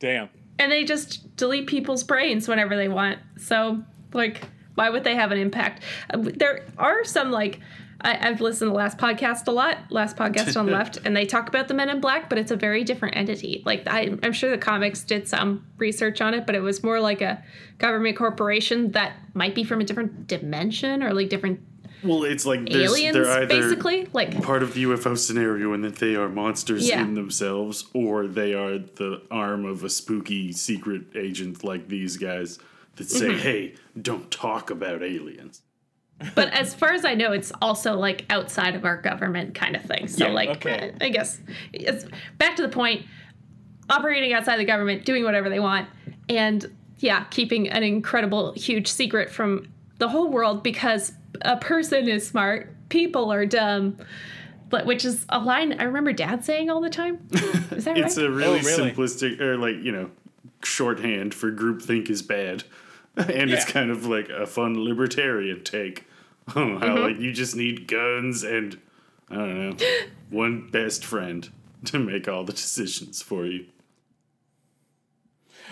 A: Damn.
B: And they just delete people's brains whenever they want. So like why would they have an impact? Uh, There are some like I, I've listened to the last podcast a lot, last podcast on the left, and they talk about the Men in Black, but it's a very different entity. Like I, I'm sure the comics did some research on it, but it was more like a government corporation that might be from a different dimension or like different
C: Well, it's like
B: aliens,
C: they're either
B: basically. Like
C: part of the UFO scenario and that they are monsters
B: Yeah.
C: in themselves, or they are the arm of a spooky secret agent like these guys that say,
B: Mm-hmm.
C: "Hey, don't talk about aliens."
B: but as far as I know, it's also like outside of our government kind of thing. So
C: Yeah,
B: like,
A: okay.
B: eh, I guess it's back to the point: operating outside the government, doing whatever they want, and yeah, keeping an incredible, huge secret from the whole world because a person is smart, people are dumb. But which is a line I remember Dad saying all the time. Is that right?
C: It's a really,
A: Oh, really?
C: simplistic, or like you know, shorthand for groupthink is bad, and it's kind of like a fun libertarian take on how
B: Mm-hmm.
C: like you just need guns and I don't know one best friend to make all the decisions for you.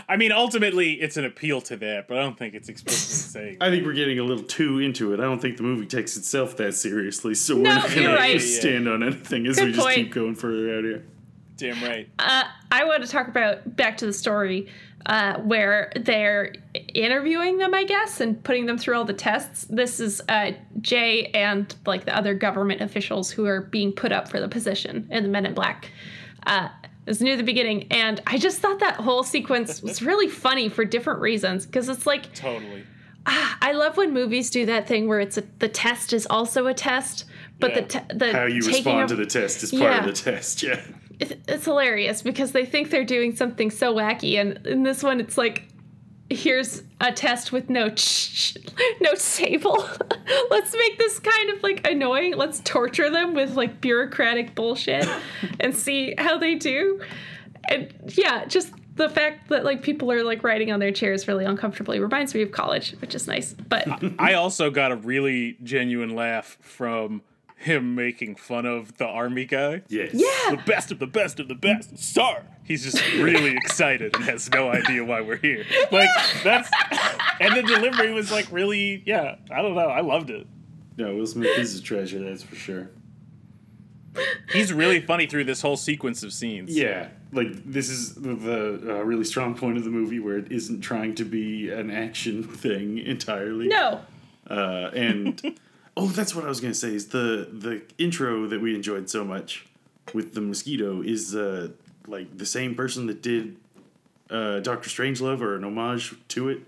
A: I mean, ultimately, it's an appeal to that, but I don't think it's explicitly saying.
C: I think we're getting a little too into it. I don't think the movie takes itself that seriously, so
B: No,
C: we're not gonna
B: right.
C: just stand on anything as
B: Good
C: we just
B: point.
C: keep going further out here.
A: Damn right.
B: uh, I want to talk about back to the story uh, where they're interviewing them, I guess, and putting them through all the tests. This is uh, Jay and like the other government officials who are being put up for the position in the Men in Black. It was near the beginning, and I just thought that whole sequence was really funny for different reasons because it's like
A: Totally.
B: Ah, I love when movies do that thing where it's a, the test is also a test, but
A: Yeah.
B: the te- the
C: How you respond
B: of-
C: to the test is part
B: Yeah.
C: of the test, yeah.
B: it's, it's hilarious because they think they're doing something so wacky and in this one it's like here's a test with no ch- no table let's make this kind of like annoying. Let's torture them with like bureaucratic bullshit and see how they do. And yeah just the fact that like people are like riding on their chairs really uncomfortably reminds me of college which is nice but
A: I also got a really genuine laugh from him making fun of the army guy.
C: Yes.
B: yeah
A: The best of the best of the best, sir. He's just really excited and has no idea why we're here. Like that's, and the delivery was like really, yeah. I don't know. I loved it.
C: No, Will Smith is a treasure, that's for sure.
A: He's really funny through this whole sequence of scenes.
C: Yeah, like this is the, the uh, really strong point of the movie where it isn't trying to be an action thing entirely.
B: no
C: Uh, and oh, that's what I was gonna say. Is the the intro that we enjoyed so much with the mosquito is uh, like the same person that did uh, Doctor Strangelove or an homage to it,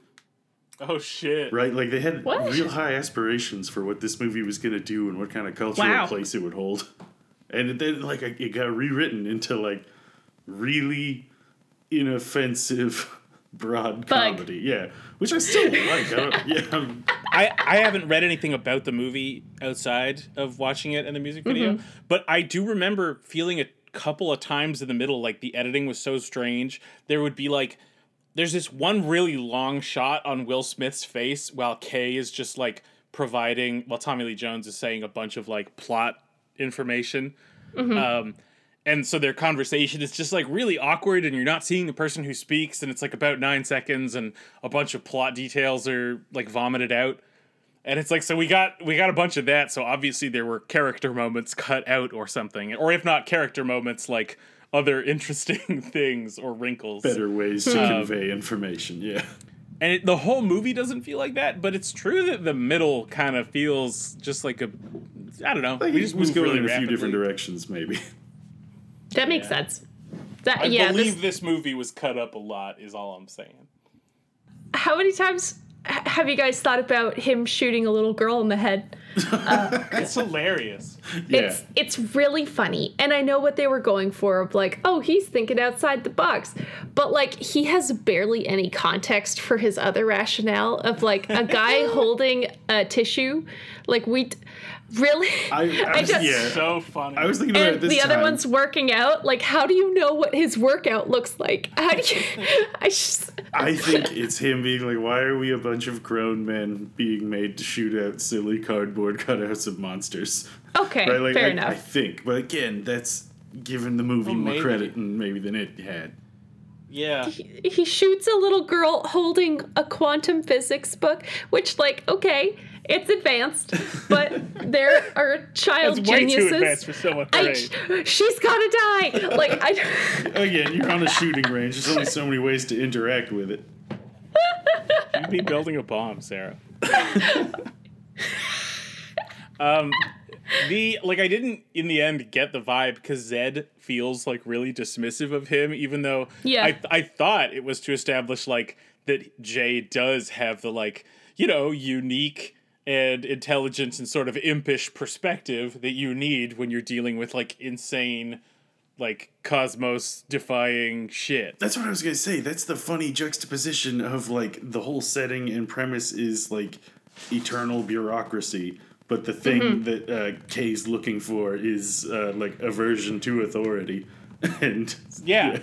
A: Oh shit.
C: right? Like they had
B: What?
C: real high aspirations for what this movie was gonna do and what kind of cultural
B: Wow.
C: place it would hold, and then like it got rewritten into like really inoffensive broad
B: Bug.
C: comedy. Yeah, which I still like. I don't, yeah. I'm-
A: I, I haven't read anything about the movie outside of watching it and the music video,
B: Mm-hmm.
A: but I do remember feeling a couple of times in the middle like the editing was so strange. There would be like there's this one really long shot on Will Smith's face while Kay is just like providing while Tommy Lee Jones is saying a bunch of like plot information. Um and so their conversation is just like really awkward and you're not seeing the person who speaks and it's like about 9 seconds and a bunch of plot details are like vomited out and it's like so we got we got a bunch of that so obviously there were character moments cut out or something or if not character moments like other interesting things or wrinkles
C: better ways to
A: Um,
C: convey information. Yeah.
A: and it, the whole movie doesn't feel like that. But it's true that the middle kind of feels just like a, I don't know.
C: Like
A: we just
C: was
A: move
C: going
A: really
C: in a few different directions, maybe.
B: That makes
A: Yeah.
B: sense. That
A: I
B: yeah.
A: believe
B: This,
A: this movie was cut up a lot. Is all I'm saying.
B: how many times have you guys thought about him shooting a little girl in the head?
A: Uh, it's hilarious.
C: Yeah.
B: It's it's really funny, and I know what they were going for of like, oh, he's thinking outside the box, but like he has barely any context for his other rationale of like a guy holding a tissue, like we, t- really,
C: I, I,
B: I
C: was,
B: just-
C: yeah.
A: So funny.
C: I was thinking about it
B: and
C: this
B: the other one's working out. Like, how do you know what his workout looks like? How do you? I just
C: I think it's him being like, why are we a bunch of grown men being made to shoot out silly cardboard cutouts of monsters?
B: okay,
C: Right? Like,
B: fair
C: I,
B: enough.
C: I think. But again, that's giving the movie
A: Well,
C: more
A: maybe.
C: credit than maybe than it had.
A: yeah.
B: he shoots a little girl holding a quantum physics book, which, like, okay, it's advanced, but there are child
A: That's way too
B: geniuses.
A: advanced for someone
B: I, she's gotta die. Like I,
C: Again, you're on a shooting range. There's only so many ways to interact with it.
A: You'd be building a bomb, Sarah. um, the like I didn't in the end get the vibe because Zed feels like really dismissive of him, even though
B: Yeah.
A: I I thought it was to establish like that Jay does have the like you know unique and intelligence and sort of impish perspective that you need when you're dealing with like insane like cosmos defying shit.
C: That's what I was gonna say. That's the funny juxtaposition of like the whole setting and premise is like eternal bureaucracy, but the thing
B: Mm-hmm.
C: that uh, Kay's looking for is uh, like aversion to authority, and
A: Yeah.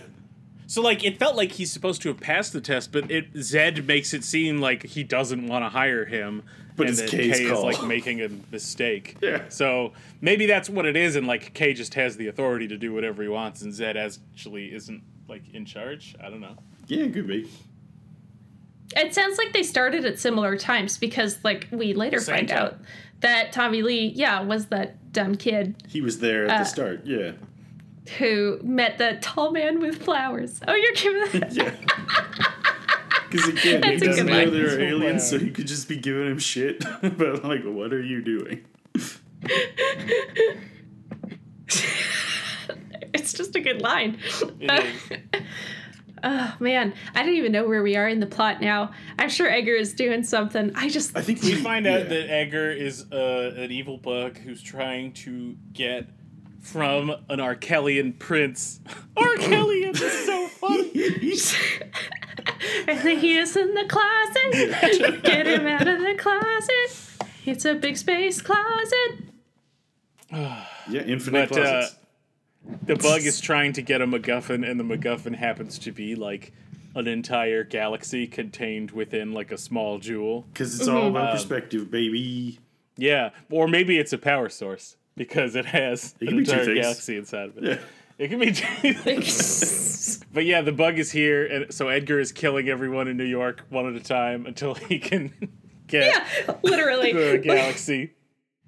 A: So like it felt like he's supposed to have passed the test, but it Zed makes it seem like he doesn't want to hire him.
C: But
A: and
C: it's
A: that
C: Kay's
A: Kay
C: call.
A: is like making a mistake.
C: Yeah.
A: So maybe that's what it is, and like Kay just has the authority to do whatever he wants, and Zed actually isn't like in charge. I don't know.
C: yeah, it could be.
B: it sounds like they started at similar times because, like, we later
A: Same
B: find
A: time.
B: out that Tommy Lee, yeah, was that dumb kid
C: He was there
B: Uh,
C: at the start. Yeah,
B: who met the tall man with flowers. Oh, you're giving that.
C: yeah. Because again, he
B: That's a
C: doesn't know
B: line.
C: there are aliens, so
A: bad.
C: he could just be giving him shit about like, what are you doing?
B: it's just a good line. Oh man, I don't even know where we are in the plot now. I'm sure Edgar is doing something. I just
C: I think
A: We find out
C: yeah.
A: that Edgar is uh, an evil bug who's trying to get from an Arquillian prince. Arquillian is so funny.
B: I think he is in the closet. Get him out of the closet. It's a big space closet.
C: yeah, infinite
A: But uh,
C: closets.
A: the bug is trying to get a MacGuffin, and the MacGuffin happens to be like an entire galaxy contained within like a small jewel.
C: Because it's all about
A: Um,
C: perspective, baby.
A: Yeah, or maybe it's a power source because it has
C: It
A: an
C: can be two
A: entire galaxy inside of it.
C: Yeah.
A: It can be. but yeah, the bug is here, and so Edgar is killing everyone in New York one at a time until he can get
B: Yeah, literally.
A: the galaxy.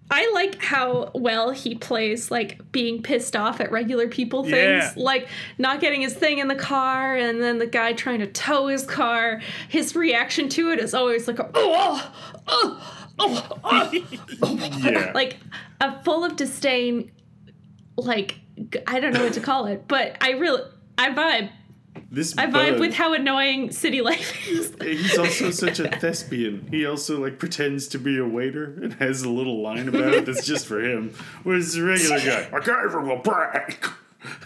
B: I like how well he plays like being pissed off at regular people things,
A: Yeah.
B: like not getting his thing in the car, and then the guy trying to tow his car. His reaction to it is always like, a, oh, oh, oh, oh,
C: Yeah.
B: like a full of disdain. Like I don't know what to call it, but I really I vibe.
C: This
B: I vibe
C: bug,
B: with how annoying city life is.
C: He's also such a thespian. He also like pretends to be a waiter and has a little line about it that's just for him. Whereas the regular guy, I gave him a break,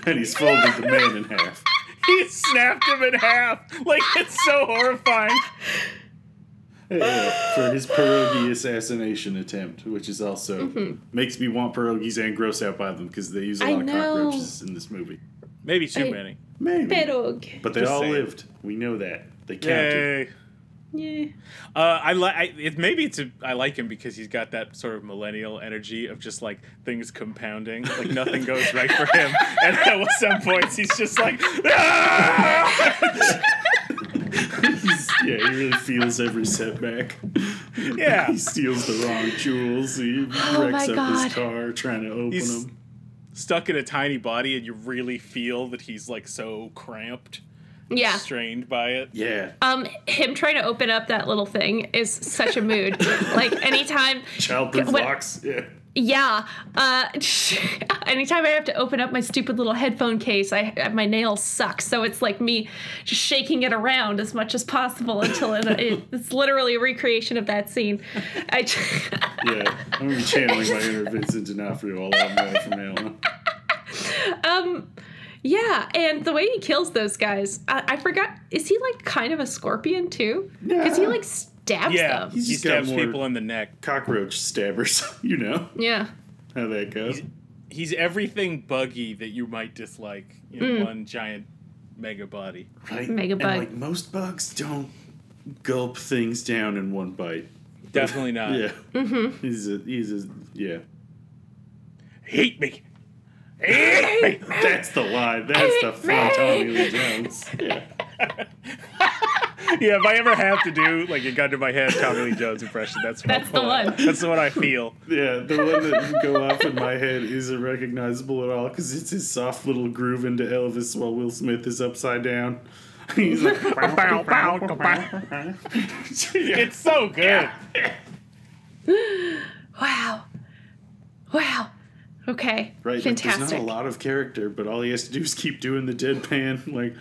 C: and he's folded the man in half.
A: He snapped him in half. Like it's so horrifying.
C: Yeah, for his pierogi assassination attempt, which is also makes me want pierogies and gross out by them because they use a lot of
B: know.
C: cockroaches in this movie.
A: Maybe too
B: I-
A: many.
C: Maybe,
B: Perog.
C: but they
A: Just
C: all
A: saying.
C: lived. We know that they counted.
B: Yeah.
A: Yay. Uh, I like. It maybe it's a. I like him because he's got that sort of millennial energy of just like things compounding. Like nothing goes right for him, and at some points he's just like, "Ah!"
C: He's, yeah, he really feels every setback.
A: yeah.
C: he steals the wrong jewels. He
B: Oh
C: wrecks
B: my
C: up
B: God.
C: his car trying to open
A: He's-
C: them.
A: stuck in a tiny body and you really feel that he's like so cramped
B: Yeah.
A: strained by it.
C: Yeah.
B: Um, him trying to open up that little thing is such a mood. like anytime,
C: Childproof
B: when-
C: locks. Yeah.
B: Yeah. Uh, anytime I have to open up my stupid little headphone case, I my nails suck. So it's like me just shaking it around as much as possible until it, it, it's literally a recreation of that scene. I.
C: Yeah. I'm gonna be channeling my inner Vincent D'Onofrio all out more from now on.
B: um. Yeah, and the way he kills those guys, I, I forgot. Is he like kind of a scorpion too? Because he
C: Yeah.
B: like stabs
A: Yeah,
B: them.
C: He's
A: he
C: just
A: stabs people in the neck.
C: Cockroach stabbers. you know
B: Yeah.
C: how that goes.
A: He's everything buggy that you might dislike in one giant mega body.
C: Right.
B: Mega
C: and
B: bug.
C: like most bugs don't gulp things down in one bite.
A: Definitely not.
C: Yeah. Mm-hmm. He's a he's a yeah.
A: Hate me. Hate me.
C: That's the line. That's the fun Tommy Lee Jones. Yeah.
A: Yeah, if I ever have to do like a gun to my head Tommy Lee Jones impression, that's
B: That's the one.
A: That's what I feel.
C: Yeah, the one that would go off in my head isn't recognizable at all because it's his soft little groove into Elvis while Will Smith is upside down. He's like,
A: Bow, bow, bow. It's so good.
B: Wow. Wow. Okay.
C: right, like,
B: Fantastic.
C: there's not a lot of character, but all he has to do is keep doing the deadpan, like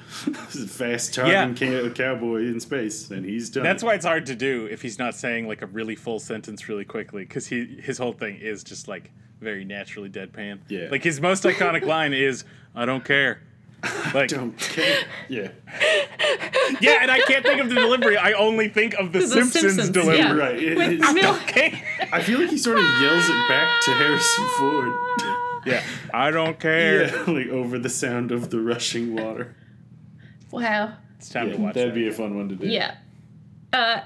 C: fast talking
A: Yeah.
C: ca- cowboy in space, and he's done.
A: That's
C: it.
A: why it's hard to do if he's not saying like a really full sentence really quickly because he his whole thing is just like very naturally deadpan.
C: Yeah.
A: Like his most iconic line is "I don't care." Like
C: Don't care. Yeah,
A: yeah, and I can't think of the delivery. I only think of the,
B: The
A: Simpsons,
B: Simpsons,
A: delivery.
B: yeah.
C: right. it-
B: With
C: it's-
B: Mil-
A: Okay.
C: I feel like he sort of yells it back to Harrison Ford.
A: yeah. I don't care.
C: Yeah, like over the sound of the rushing water.
B: wow.
A: It's time
C: Yeah,
A: to watch
C: that'd
A: that.
C: be a fun one to do.
B: Yeah. Uh,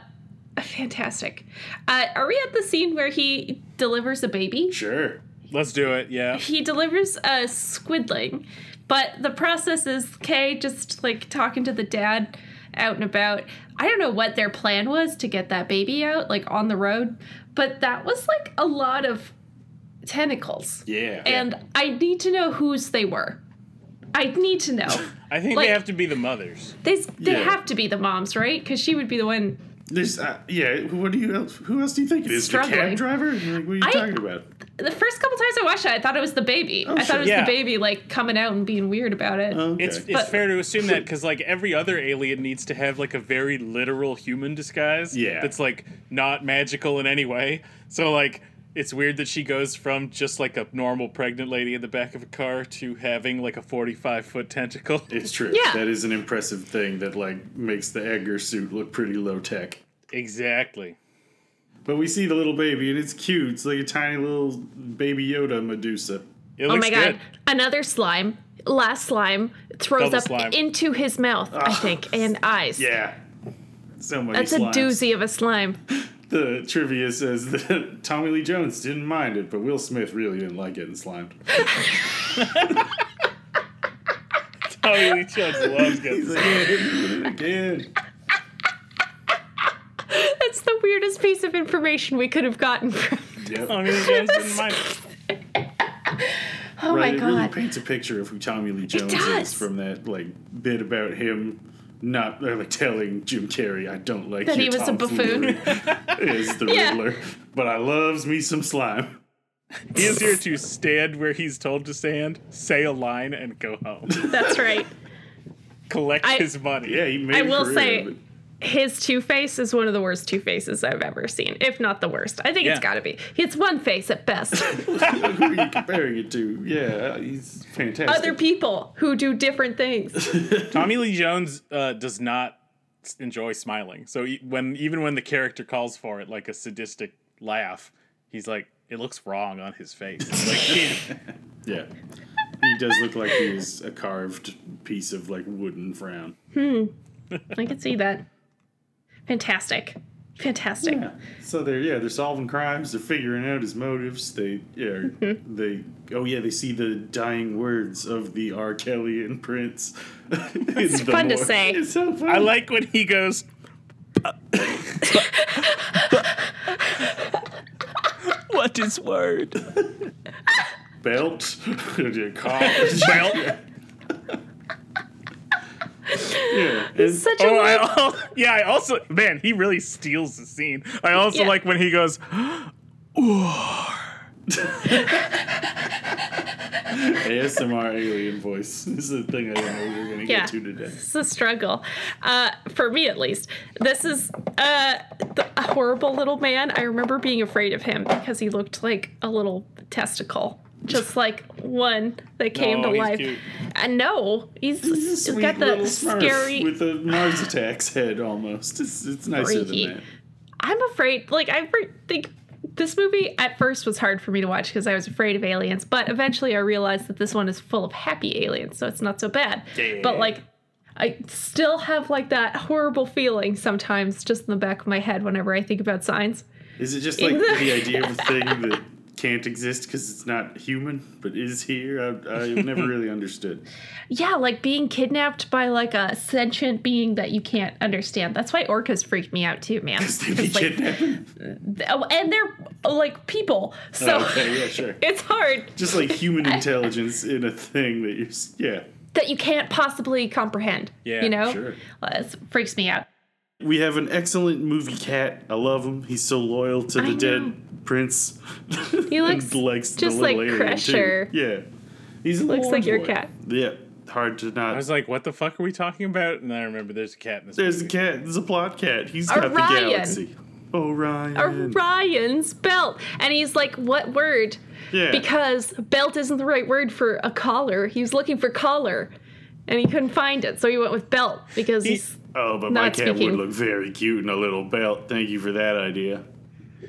B: fantastic. Uh, are we at the scene where he delivers a baby?
C: Sure.
A: Let's do it. Yeah.
B: He delivers a squidling, but the process is Kay just like talking to the dad out and about. I don't know what their plan was to get that baby out, like on the road, but that was like a lot of tentacles.
C: Yeah.
B: And I need to know whose they were. I need to know.
A: I think
B: Like-
A: they have to be the mothers.
B: They, they
C: Yeah.
B: have to be the moms, right? Because she would be the one.
C: There's, uh, yeah. What do you else? Who else do you think it is? The cab driver? Like, what are you
B: I-
C: talking about?
B: The first couple times I watched it, I thought it was the baby. I thought it was
A: Yeah.
B: the baby like coming out and being weird about it.
C: Okay.
A: It's it's
B: But-
A: fair to assume that because like every other alien needs to have like a very literal human disguise.
C: Yeah.
A: That's like not magical in any way. So like it's weird that she goes from just like a normal pregnant lady in the back of a car to having like a forty-five foot tentacle.
C: It's true.
B: Yeah.
C: That is an impressive thing that like makes the Edgar suit look pretty low tech.
A: exactly.
C: But we see the little baby and it's cute. It's like a tiny little baby Yoda Medusa.
A: It
B: Oh
A: looks
B: my god.
A: good.
B: Another slime. Last slime throws
A: Double
B: up
A: slime.
B: into his mouth, I ah. think, and eyes.
C: Yeah. So many
B: That's a doozy of a slime.
C: The trivia says that Tommy Lee Jones didn't mind it, but Will Smith really didn't like getting slimed.
A: Tommy Lee Jones loves getting
C: He's like, yeah, doing it again.
B: That's the weirdest piece of information we could have gotten from.
C: Yep.
A: Tommy Lee Jones didn't mind. it.
B: Oh
C: right,
B: my
C: it really paints a picture of who Tommy Lee Jones is from that like bit about him not like telling Jim Carrey, "I don't like
B: That
C: your
B: he was a
C: buffoon is the
B: Yeah.
C: Riddler, but I loves me some slime.
A: He is here to stand where he's told to stand, say a line, and go home.
B: That's right.
A: Collect
B: I-
A: his money.
C: Yeah, he made.
B: I
C: a
B: will say-
C: of it.
B: His Two Face is one of the worst Two Faces I've ever seen, if not the worst. I think
A: Yeah.
B: it's got to be. It's one face at best.
C: who are you comparing it to? Yeah, he's fantastic.
B: Other people who do different things.
A: Tommy Lee Jones uh, does not enjoy smiling. So e- when even when the character calls for it, like a sadistic laugh, he's like, it looks wrong on his face. Like, he-
C: yeah, he does look like he's a carved piece of like wooden frown. Hmm.
B: I can see that. Fantastic. Fantastic.
C: Yeah. So they're yeah they're solving crimes. They're figuring out his motives. They yeah mm-hmm. they oh yeah they see the dying words of the Arquillian Prince. it's
B: fun to say.
C: It's so fun.
A: I like when he goes. what is word?
C: belt.
A: Belt.
C: Yeah.
B: He's
C: and-
B: such a
A: Oh, I
B: like,
A: al- yeah. I also man, he really steals the scene. I also
B: Yeah.
A: like when he goes,
C: ASMR alien voice. This is the thing I didn't know we were going to
B: Yeah.
C: get to today.
B: it's a struggle, uh, for me at least. This is uh, the, a horrible little man. I remember being afraid of him because he looked like a little testicle, just like one that came
A: No,
B: to
A: he's
B: life.
A: cute.
B: And no, he's,
C: He's
B: he's got the scary.
C: with a Mars Attacks head almost. It's, it's nicer
B: Freaky.
C: than that.
B: I'm afraid. Like I think this movie at first was hard for me to watch because I was afraid of aliens, but eventually I realized that this one is full of happy aliens, so it's not so bad.
A: Yeah.
B: But like. I still have like that horrible feeling sometimes just in the back of my head whenever I think about signs.
C: Is it just like
B: the-
C: the idea of a thing that can't exist because it's not human but is here? I, I've never really understood.
B: Yeah, like being kidnapped by like a sentient being that you can't understand. That's why orcas freak me out too, man.
C: Because they be
B: 'Cause, like, oh, and they're like people, so
C: Oh, okay, yeah, sure.
B: it's hard
C: Just like human intelligence in a thing that you're. Yeah.
B: that you can't possibly comprehend.
A: Yeah,
B: you know,
C: sure.
B: Uh, it freaks me out.
C: We have an excellent movie cat. I love him. He's so loyal to the
B: I know.
C: dead prince.
B: He looks
C: And likes
B: just
C: little
B: like
C: alien, too.
B: Crusher.
C: Yeah. He's a
B: Looks like your
C: boy.
B: cat.
C: Yeah. Hard to not.
A: I was like, what the fuck are we talking about? And I remember there's a cat in this.
C: There's a cat. There's a plot cat. He's got the galaxy. Orion.
B: Orion's belt, and he's like, "What word?"
C: Yeah.
B: Because belt isn't the right word for a collar. He was looking for collar, and he couldn't find it, so he went with belt because he's.
C: Oh, but my cat
B: speaking.
C: would look very cute in a little belt. Thank you for that idea.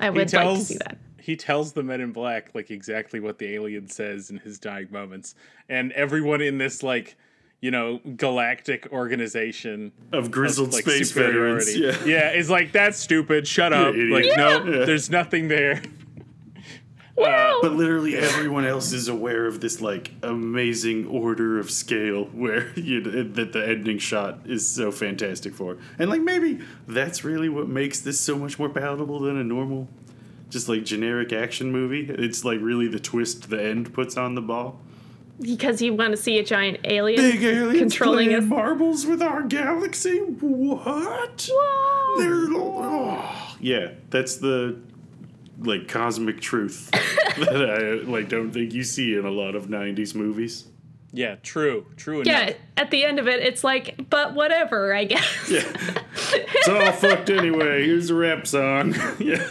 B: I
A: He
B: would like to see that.
A: he tells the Men in Black like exactly what the alien says in his dying moments, and everyone in this like you know galactic organization
C: Of grizzled
A: like
C: space veterans.
A: superiority.
C: Yeah.
A: it's like that's stupid. Shut up.
C: idiot.
A: Like
C: Yeah.
A: no,
C: Yeah.
A: there's nothing there.
B: Wow.
C: Uh, but literally everyone else is aware of this like amazing order of scale where you that the ending shot is so fantastic for. And like maybe that's really what makes this so much more palatable than a normal just like generic action movie. It's like really the twist the end puts on the ball.
B: because you want to see a giant alien
C: Big aliens
B: controlling
C: playing marbles with our galaxy. What?
B: Whoa.
C: They're- oh. Yeah, that's the like cosmic truth that I like don't think you see in a lot of '90s movies.
A: Yeah, true, true enough.
B: Yeah, at the end of it, it's like, but whatever, I guess.
C: Yeah, it's all fucked anyway. Here's a rap song. yeah.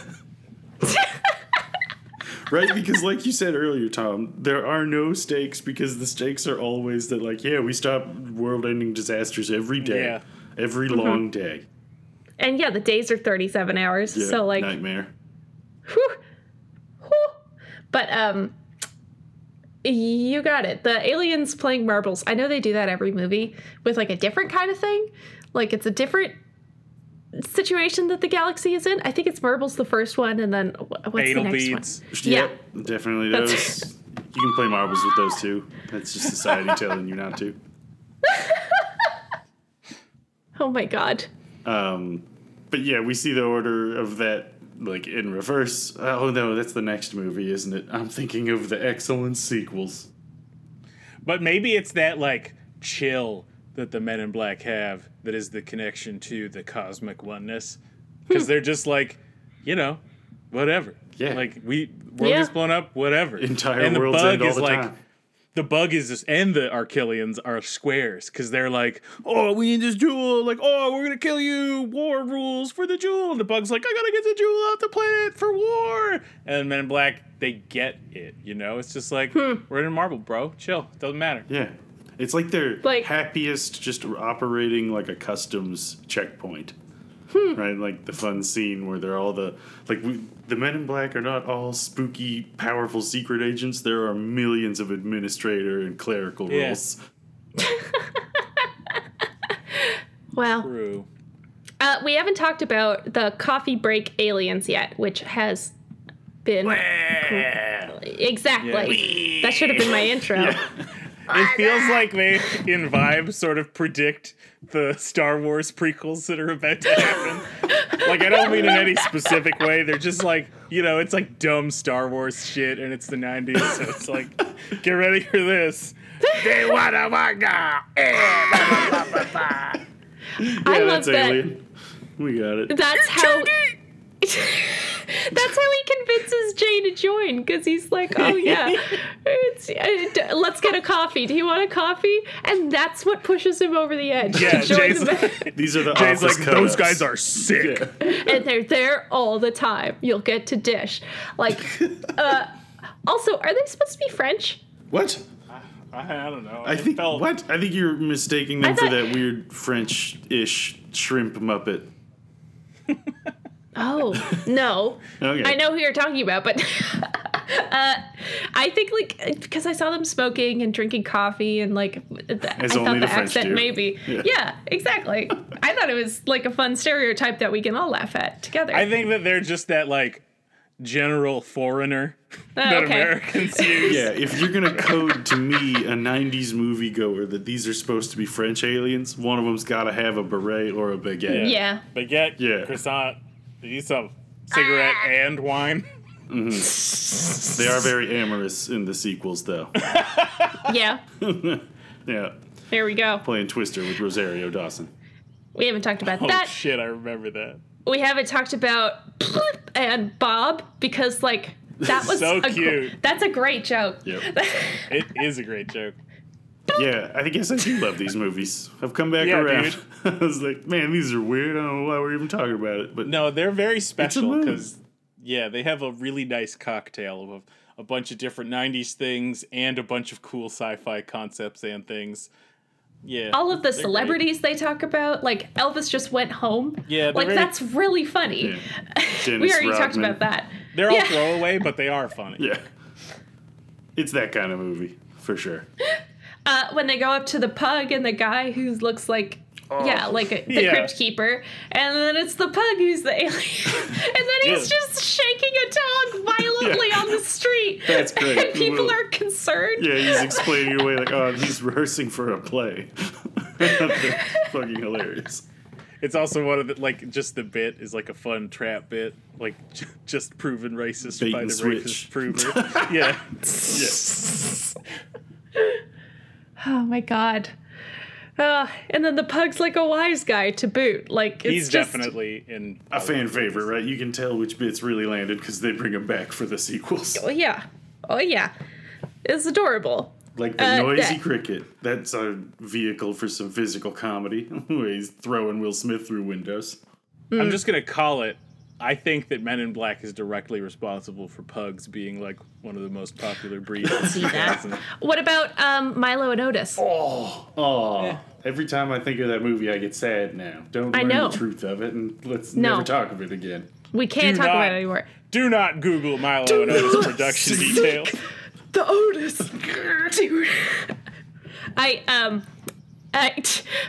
C: Right, because like you said earlier, Tom, there are no stakes because the stakes are always that, like, yeah, we stop world-ending disasters every day,
A: Yeah.
C: every
B: Mm-hmm.
C: long day.
B: And yeah, the days are 37 hours,
C: Yeah,
B: so like,
C: nightmare.
B: Whew, whew. But um, you got it. The aliens playing marbles. I know they do that every movie with like a different kind of thing. Like it's a different situation that the galaxy is in. I think it's marbles the first one, and then what's
A: Anal
B: the next
A: beads.
B: one? Yeah.
C: Yep, definitely
B: That's-
C: those. you can play marbles with those too. That's just society telling you not to.
B: Oh my god.
C: Um, but yeah, we see the order of that like in reverse. Oh no, that's the next movie, isn't it? I'm thinking of the excellent sequels.
A: But maybe it's that like chill that the Men in Black have that is the connection to the cosmic oneness, hmm. because they're just like, you know, whatever.
C: Yeah.
A: Like we world
B: Yeah.
A: is blown up, whatever.
C: Entire
A: and the
C: world's
A: bug
C: end all
A: is
C: the
A: like.
C: time.
A: The bug is just, and the Arquillians are squares because they're like, oh, we need this jewel. Like, oh, we're gonna kill you. War rules for the jewel. And the bug's like, I gotta get the jewel off the planet for war. And Men in Black, they get it. You know, it's just like hmm. we're in Marble, bro. Chill. Doesn't matter.
C: Yeah, it's like they're
B: Like-
C: happiest just operating like a customs checkpoint.
B: Hmm.
C: Right, like the fun scene where they're all the like we, the Men in Black are not all spooky, powerful secret agents. There are millions of administrator and clerical
A: Yeah.
C: roles.
B: Wow.
A: True.
B: Uh, we haven't talked about the coffee break aliens yet, which has been exactly. That should have been my intro.
A: It feels like they, in vibe, sort of predict the Star Wars prequels that are about to happen. like, I don't mean in any specific way. They're just like, you know, it's like dumb Star Wars shit, and it's the 90s, so it's like, get ready for this. They wanna wanga. eh, blah, blah, blah, blah, blah.
B: I love
C: that's
B: that.
C: alien. We got it.
B: That's how. That's how he convinces Jay to join because he's like, "Oh yeah, it's, uh, let's get a coffee. Do you want a coffee?" And that's what pushes him over the edge.
A: Yeah,
B: to join
A: Jay's
B: the
C: These are the
A: Jay's
C: office
A: like those guys are sick.
B: and they're there all the time. You'll get to dish. Like, uh, also, are they supposed to be French?
C: What?
A: I, I don't know.
C: I
A: It
C: think
A: felt-
C: what? I think you're mistaking them
B: I
C: for that weird French-ish shrimp muppet.
B: Oh no,
C: Okay.
B: I know who you're talking about, but uh, I think like because I saw them smoking and drinking coffee and like th- I thought the
C: the
B: accent maybe.
C: Yeah.
B: Yeah. exactly. I thought it was like a fun stereotype that we can all laugh at together.
A: I think that they're just that like general foreigner that
B: Oh, okay.
A: Americans use.
C: Yeah, if you're gonna code to me a '90s moviegoer that these are supposed to be French aliens, one of them's got to have a beret or a baguette.
B: Yeah.
A: Baguette,
C: Yeah.
A: croissant, you some cigarette
B: Ah.
A: and wine.
C: They are very amorous in the sequels, though.
B: yeah.
C: yeah,
B: There we go.
C: playing Twister with Rosario Dawson.
B: We haven't talked about
A: Oh
B: that.
A: shit, I remember that.
B: we haven't talked about and Bob because like that was
A: So
B: a gr-
A: cute.
B: that's a great joke.
C: Yep.
A: It is a great joke.
C: Yeah, I guess I do love these movies. I've come back
A: Yeah,
C: around. I was like, man, these are weird. I don't know why we're even talking about it, but
A: No, they're very special because yeah, they have a really nice cocktail of a, a bunch of different '90s things and a bunch of cool sci-fi concepts and things. Yeah,
B: All of the
A: they're great.
B: celebrities they talk about, like Elvis just went home.
A: Yeah,
B: like
A: very-
B: that's really funny.
C: Yeah.
B: we
C: Dennis
B: already talked about that.
A: They're all
B: Yeah.
A: throwaway, but they are funny.
C: Yeah, it's that kind of movie for sure.
B: Uh, when they go up to the pug and the guy who looks like. Yeah, like a, the
A: Yeah.
B: crypt keeper, and then it's the pug who's the alien, and then he's
A: Yeah.
B: just shaking a dog violently
C: Yeah.
B: on the street.
C: That's great.
B: And people
C: Well,
B: are concerned.
C: Yeah, he's explaining away like, oh, he's rehearsing for a play. That's fucking hilarious.
A: It's also one of the like just the bit is like a fun trap bit, like j- just proven racist
C: Bait
A: by the
C: switch.
A: racist prover. yeah,
B: Oh my god. Uh, and then the pug's like a wise guy to boot. Like it's
A: he's
B: just,
A: definitely in
C: A fan favorite, right? You can tell which bits really landed because they bring him back for the sequels.
B: Oh yeah, oh yeah, it's adorable.
C: Like the
B: Uh,
C: noisy
B: that-
C: cricket. That's a vehicle for some physical comedy. he's throwing Will Smith through windows.
A: I'm just gonna call it. I think that Men in Black is directly responsible for pugs being like one of the most popular breeds.
B: See that? What about um, Milo and Otis?
C: Oh, oh! every time I think of that movie, I get sad now. Don't
B: I
C: learn
B: know.
C: the truth of it, and let's
B: No.
C: never talk of it again.
B: We can't
A: Do
B: talk
A: not-
B: about it anymore.
A: Do not Google Milo and Otis production details.
B: The Otis, dude. I um, I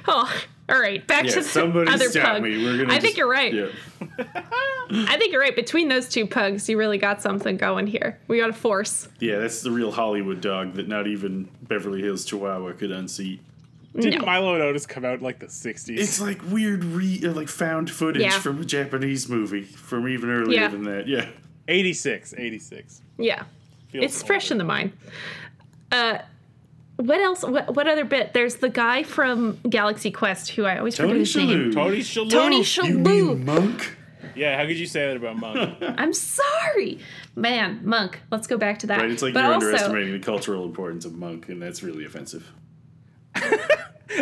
B: oh. All right, back
C: Yeah,
B: to the
C: somebody
B: other
C: stop
B: pug.
C: me. We're gonna.
B: I think you're right.
C: Yeah.
B: I think you're right. Between those two pugs, you really got something going here. We got a force.
C: yeah, that's the real Hollywood dog that not even Beverly Hills Chihuahua could unseat.
A: Didn't
B: No.
A: Milo and Otis come out in like the 60s?
C: It's like weird, re uh, like found footage
B: Yeah.
C: from a Japanese movie from even earlier
B: Yeah.
C: than that. Yeah.
A: 86, 86.
B: Yeah.
A: Feels
B: it's fresh in the mind. Uh, what else? What, what other bit? There's the guy from Galaxy Quest who I always forget
C: Tony
B: his name.
C: Shalhoub.
A: Tony Shalhoub.
B: Tony
C: You
B: Shalhoub.
C: mean Monk?
A: Yeah, how could you say that about Monk?
B: I'm sorry, man. Monk. Let's go back to that.
C: Right, it's like
B: but
C: you're
B: also,
C: underestimating the cultural importance of Monk, and that's really offensive.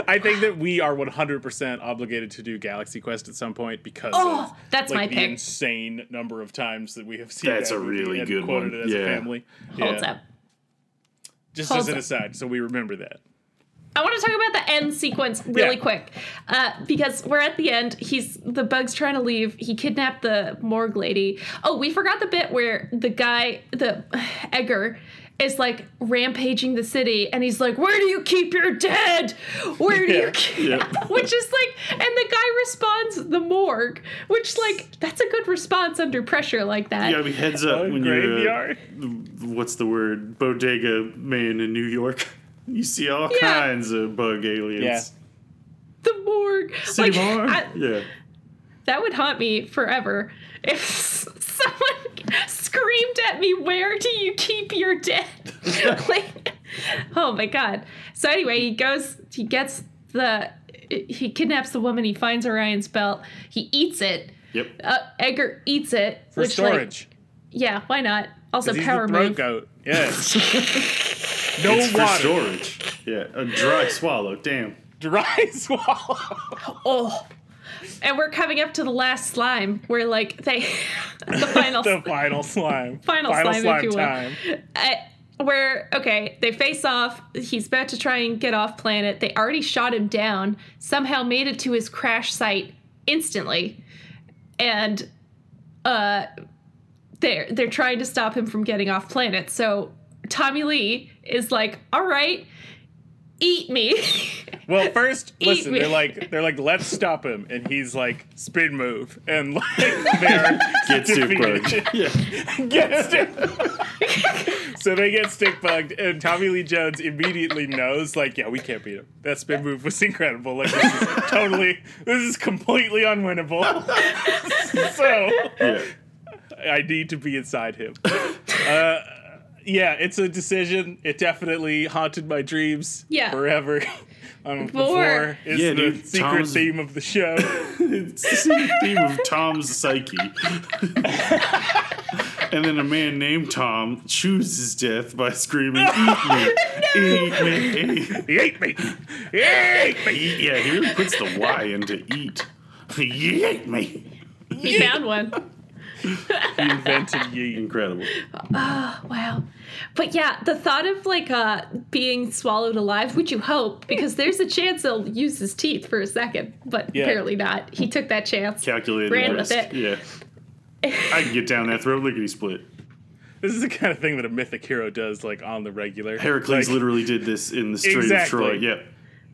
A: I think that we are 100% obligated to do Galaxy Quest at some point because
B: Oh,
A: of
B: that's
A: like,
B: my
A: the
B: pick.
A: insane number of times that we have seen
C: That's
A: that
C: a really good
A: quoted
C: one.
A: it as
C: Yeah.
A: a family.
B: Holds
A: Yeah.
B: up.
A: Just
B: Holds
A: as an aside, so we remember that.
B: I want to talk about the end sequence really
A: Yeah.
B: quick, uh, because we're at the end. He's the bug's trying to leave. He kidnapped the morgue lady. Oh, we forgot the bit where the guy, the Edgar, is like rampaging the city, and he's like, "Where do you keep your dead? Where do you?"
A: Yeah.
B: Keep?
C: Yeah.
B: Which is like, and the guy responds, "The morgue," which like that's a good response under pressure like that.
C: You gotta be heads up
A: Oh,
C: when you're
A: graveyard.
C: uh, what's the word bodega man in New York. You see all
B: Yeah.
C: kinds of bug aliens.
A: Yeah.
B: The morgue,
C: City
B: like
C: Morgue?
B: I-
C: yeah.
B: That would haunt me forever. If someone screamed at me, "Where do you keep your dead?" like, oh my god. So anyway, he goes, he gets the he kidnaps the woman. He finds Orion's belt. He eats it.
C: Yep.
B: Uh, Edgar eats it
A: For
B: which, like,
A: storage.
B: yeah, why not? Also,
A: he's
B: power
A: the throat
B: move.
A: goat. Yeah. no
C: It's for
A: water.
C: storage. Yeah, a dry swallow. Damn.
A: Dry swallow.
B: Oh. And we're coming up to the last slime where, like, they. the final.
A: The final slime.
B: final, slime, if you will.
A: time.
B: Uh, where, okay, they face off. He's about to try and get off planet. They already shot him down, somehow made it to his crash site instantly. And uh, they're, they're trying to stop him from getting off planet. So Tommy Lee is like, all right, eat me.
A: Well, first, listen. They're like, they're like, let's stop him, and he's like, spin move, and like they're
C: Get stick
A: defeated.
C: bugged. Yeah.
A: get stick. so they get stick bugged, and Tommy Lee Jones immediately knows, like, yeah, we can't beat him. That spin move was incredible. Like, this is totally, this is completely unwinnable. so
C: Yeah.
A: I need to be inside him. Uh, yeah, it's a decision. It definitely haunted my dreams
B: Yeah.
A: forever. Um,
B: Before.
A: before is
C: Yeah,
A: the
C: dude,
A: secret
C: Tom's-
A: theme of the show.
C: It's the same theme of Tom's psyche. and then a man named Tom chooses death by screaming, Eat me! Eat me!
A: he ate me. He ate me.
C: Eat. Yeah, he really puts the Y into eat. He ate me!
B: he found one.
A: He invented yeet.
C: Incredible.
B: Oh, wow. But yeah, the thought of like uh being swallowed alive, would you hope, because there's a chance he'll use his teeth for a second, but
A: Yeah.
B: apparently not. He took that chance.
C: Calculated
B: Ran
C: risk.
B: with it.
C: Yeah. I can get down that throat lickety split.
A: This is the kind of thing that a mythic hero does, like on the regular.
C: Heracles
A: Like,
C: literally did this in the Strait of Troy. Yeah.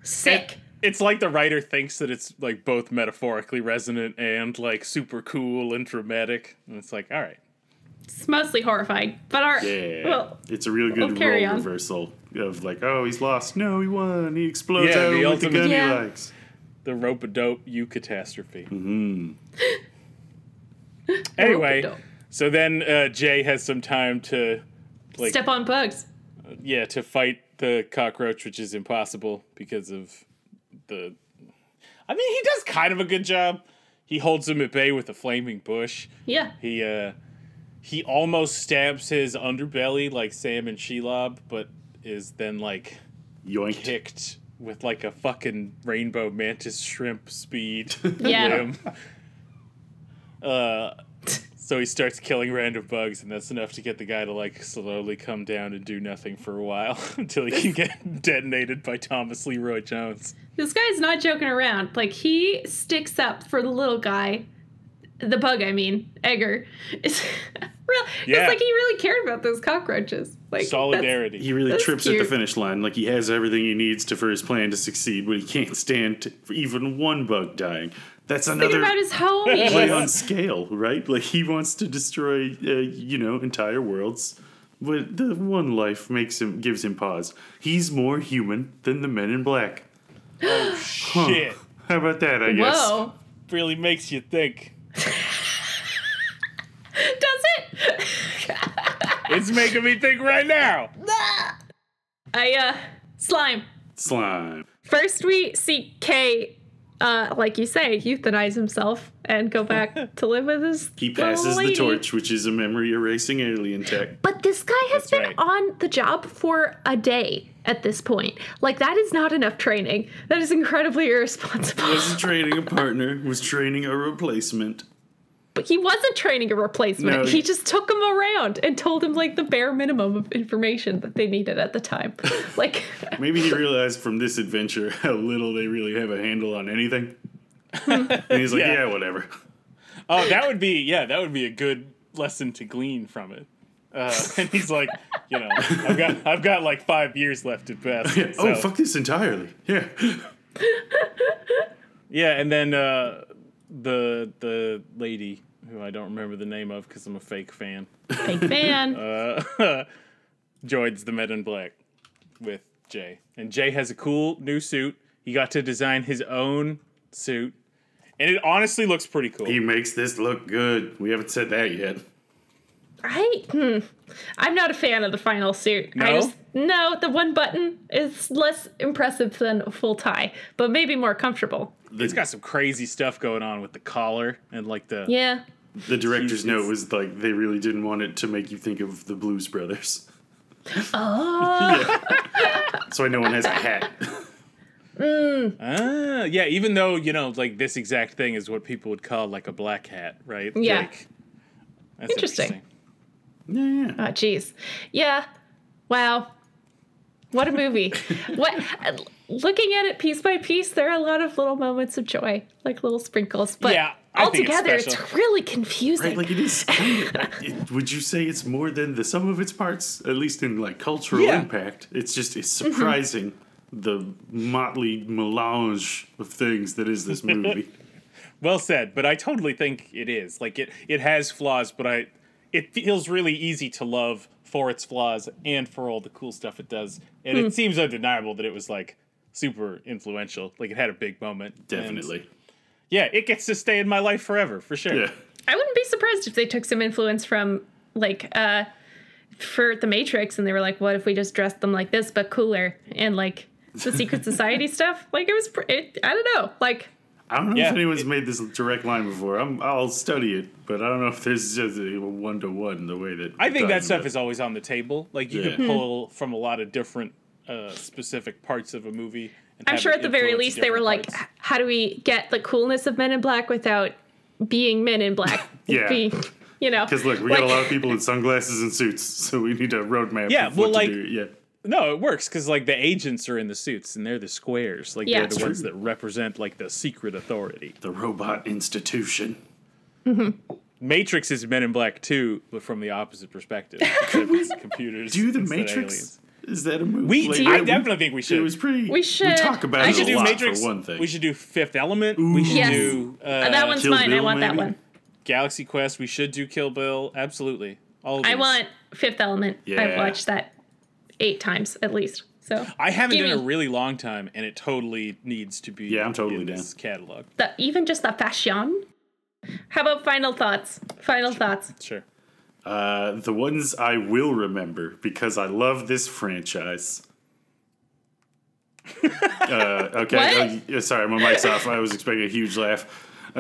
B: Sick.
A: It's like the writer thinks that it's like both metaphorically resonant and like super cool and dramatic. And it's like, all right.
B: It's mostly horrifying. But our
C: Yeah.
B: well
C: it's a real good
B: we'll
C: role
B: on.
C: reversal of like, oh, he's lost. No, he won. He explodes
A: Yeah,
C: out
A: the
C: with the
A: ultimate-
C: gun
B: Yeah.
C: he likes.
A: The rope a dope you catastrophe.
C: Mm-hmm.
A: Anyway,
B: Rope-a-dope.
A: so then uh, Jay has some time to like
B: step on bugs.
A: yeah, to fight the cockroach, which is impossible because of the. I mean, he does kind of a good job. He holds him at bay with a flaming bush.
B: Yeah.
A: He uh, he almost stabs his underbelly like Sam and Shelob, but is then like
C: Yoinked.
A: kicked with like a fucking rainbow mantis shrimp speed.
B: Yeah.
A: limb. Uh, so he starts killing random bugs, and that's enough to get the guy to like slowly come down and do nothing for a while until he can get detonated by Thomas Leroy Jones.
B: This guy's not joking around. Like he sticks up for the little guy. The bug, I mean, Edgar. It's real
A: Yeah.
B: it's like he really cared about those cockroaches. Like
A: Solidarity.
C: He really
B: That's
C: trips at the finish line. Like he has everything he needs to for his plan to succeed, but he can't stand t- for even one bug dying. That's another.
B: Think
C: another
B: about his home
C: play on scale, right? Like he wants to destroy, uh, you know, entire worlds, but the one life makes him gives him pause. He's more human than the Men in Black.
A: oh Shit.
C: How about that? I guess.
B: Whoa.
A: Really makes you think.
B: Does it?
A: It's making me think right now.
B: I uh slime.
C: Slime.
B: First we see Kay uh like you say, euthanize himself and go back to live with his
C: He
B: little
C: passes the torch, which is a memory erasing alien tech.
B: But this guy has
A: That's
B: been
A: right.
B: on the job for a day at this point. Like that is not enough training. That is incredibly irresponsible.
C: Wasn't training a partner, was training a replacement.
B: But he wasn't training a replacement.
C: No.
B: He just took him around and told him like the bare minimum of information that they needed at the time. Like
C: Maybe he realized from this adventure how little they really have a handle on anything. and he's like,
A: Yeah.
C: yeah, whatever.
A: Oh, that would be yeah, that would be a good lesson to glean from it. Uh, and he's like, you know, I've got I've got like five years left at best.
C: oh,
A: so-
C: fuck this entirely. Yeah.
A: Yeah, and then uh, the the lady who I don't remember the name of because I'm a fake fan
B: fake man.
A: uh, joins the Men in Black with Jay, and Jay has a cool new suit. He got to design his own suit, and it honestly looks pretty cool.
C: He makes this look good. We haven't said that yet.
B: I hmm, I'm not a fan of the final suit. I
A: No?
B: just no, the one button is less impressive than a full tie, but maybe more comfortable.
A: It's got some crazy stuff going on with the collar and like the
B: Yeah.
C: The director's
A: Jesus.
C: note was like they really didn't want it to make you think of the Blues Brothers.
B: Oh.
C: That's why no one has a hat.
A: Ah, yeah, even though, you know, like this exact thing is what people would call like a black hat, right?
B: Yeah.
A: Like, that's
B: Interesting.
C: yeah, yeah.
B: Oh, jeez. Yeah. Wow. What a movie. what looking at it piece by piece, there are a lot of little moments of joy, like little sprinkles. But
A: Yeah, I think it's
B: it's, really confusing.
C: Right, like it is. It, would you say it's more than the sum of its parts, at least in like cultural
A: Yeah.
C: impact? It's just it's
B: Mm-hmm.
C: surprising the motley melange of things that is this movie.
A: Well said, but I totally think it is. Like it it has flaws, but I it feels really easy to love for its flaws and for all the cool stuff it does. And
B: Hmm.
A: it seems undeniable that it was like super influential. Like it had a big moment. And,
C: Definitely.
A: yeah, it gets to stay in my life forever, for sure.
C: Yeah.
B: I wouldn't be surprised if they took some influence from like uh for the Matrix and they were like, what if we just dressed them like this but cooler and like the secret society stuff? Like it was pr- it, I don't know. Like
C: I don't know
A: Yeah,
C: if anyone's
A: it-
C: made this direct line before. I'm, I'll study it, but I don't know if there's just a one to one the way that
A: I think that stuff
C: about.
A: is always on the table. Like you
C: Yeah.
A: can pull from a lot of different uh, specific parts of a movie. And
B: I'm sure at the very least they were
A: different
B: like, how do we get the coolness of Men in Black without being Men in Black?
C: Yeah.
B: Being, you know.
C: Because look, we
B: like-
C: got a lot of people in sunglasses and suits, so we need a roadmap.
A: Yeah, well,
C: what
A: like-
C: to do. yeah,
A: No, it works because like the agents are in the suits and they're the squares. Like
B: Yeah.
A: they're the
B: It's
A: ones that represent like the secret authority.
C: the robot institution.
A: Matrix is Men in Black too, but from the opposite perspective. computers.
C: Do the
A: instead of
C: Matrix?
A: Aliens.
C: Is that a movie?
A: We,
C: Like,
A: I
C: we-
A: definitely think we should.
C: It was pretty.
B: We should-
C: talk about
B: I
C: it
A: we should
C: a
A: do
C: lot
A: Matrix.
C: for one thing.
A: We should do Fifth Element. We should
B: Yes.
A: do uh,
B: Uh, that one's
C: Kill
B: mine. I
C: Bill,
B: want that one.
A: Galaxy Quest. We should do Kill Bill. Absolutely. All of
B: I want Fifth Element. I've watched that eight times at least. So
A: I haven't
B: Give
A: in a really long time, and it totally needs to be.
C: Yeah, I'm totally
A: in
C: down.
A: this catalog.
B: the, even just the fashion. How about final thoughts? Final thoughts.
A: Sure.
C: Uh, the ones I will remember because I love this franchise. uh, okay,
B: What?
C: uh, sorry, my mic's off. I was expecting a huge laugh.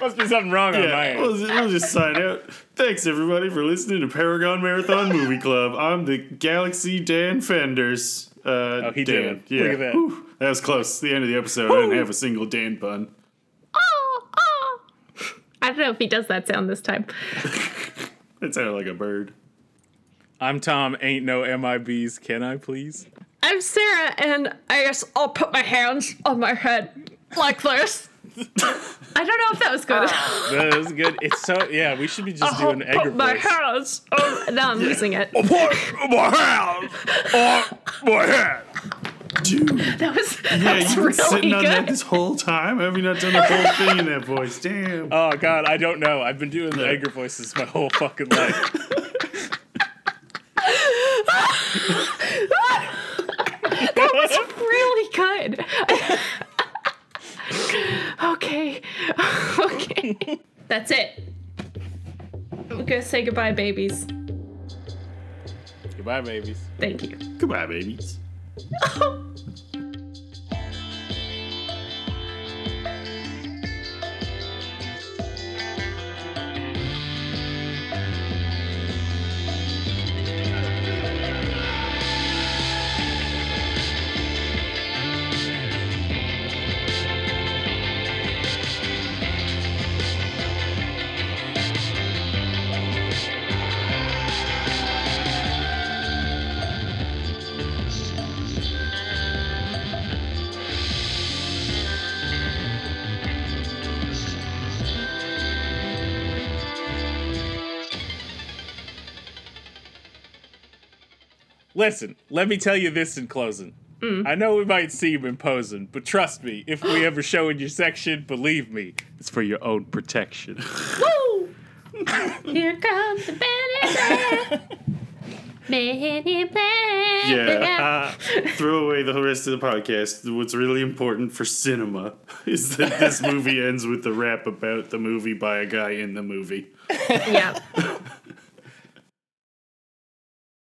A: Must be something wrong on my
C: Yeah,
A: end.
C: we'll, just- we'll just sign out. Thanks everybody for listening to Paragon Marathon Movie Club. I'm the Galaxy Dan Fenders. Uh,
A: Oh, he did
C: Dan.
A: it.
C: Yeah,
A: Look at that.
C: Whew. that was close. The end of the episode. I didn't have a single Dan pun.
B: I don't know if he does that sound this time.
C: It sounded like a bird.
A: I'm Tom. Ain't no MIBs. Can I please?
B: I'm Sarah, and I guess I'll put my hands on my head like this. I don't know if that was good. Ah.
A: That was good. It's so yeah. We should be just
B: I'll
A: doing Edgar
B: put my
A: voice.
B: hands. Oh, now I'm losing it.
A: Put my hand on my head.
C: Dude.
B: That was
C: Yeah,
B: that was
C: you've been
B: really
C: sitting on that
B: good.
C: this whole time. Have you not done the whole thing in that voice? Damn.
A: Oh God, I don't know. I've been doing the Edgar voices my whole fucking life.
B: That was really good. okay. okay. That's it. I'm gonna say goodbye, babies.
A: Goodbye, babies.
B: Thank you.
C: Goodbye, babies.
A: Listen, let me tell you this in closing. Mm. I know we might seem imposing, but trust me, if we ever show in your section, believe me, it's for your own protection.
B: Woo! Here comes the Benny. Man in Black.
C: Yeah. Throw away the rest of the podcast. What's really important for cinema is that this movie ends with the rap about the movie by a guy in the movie.
B: yeah.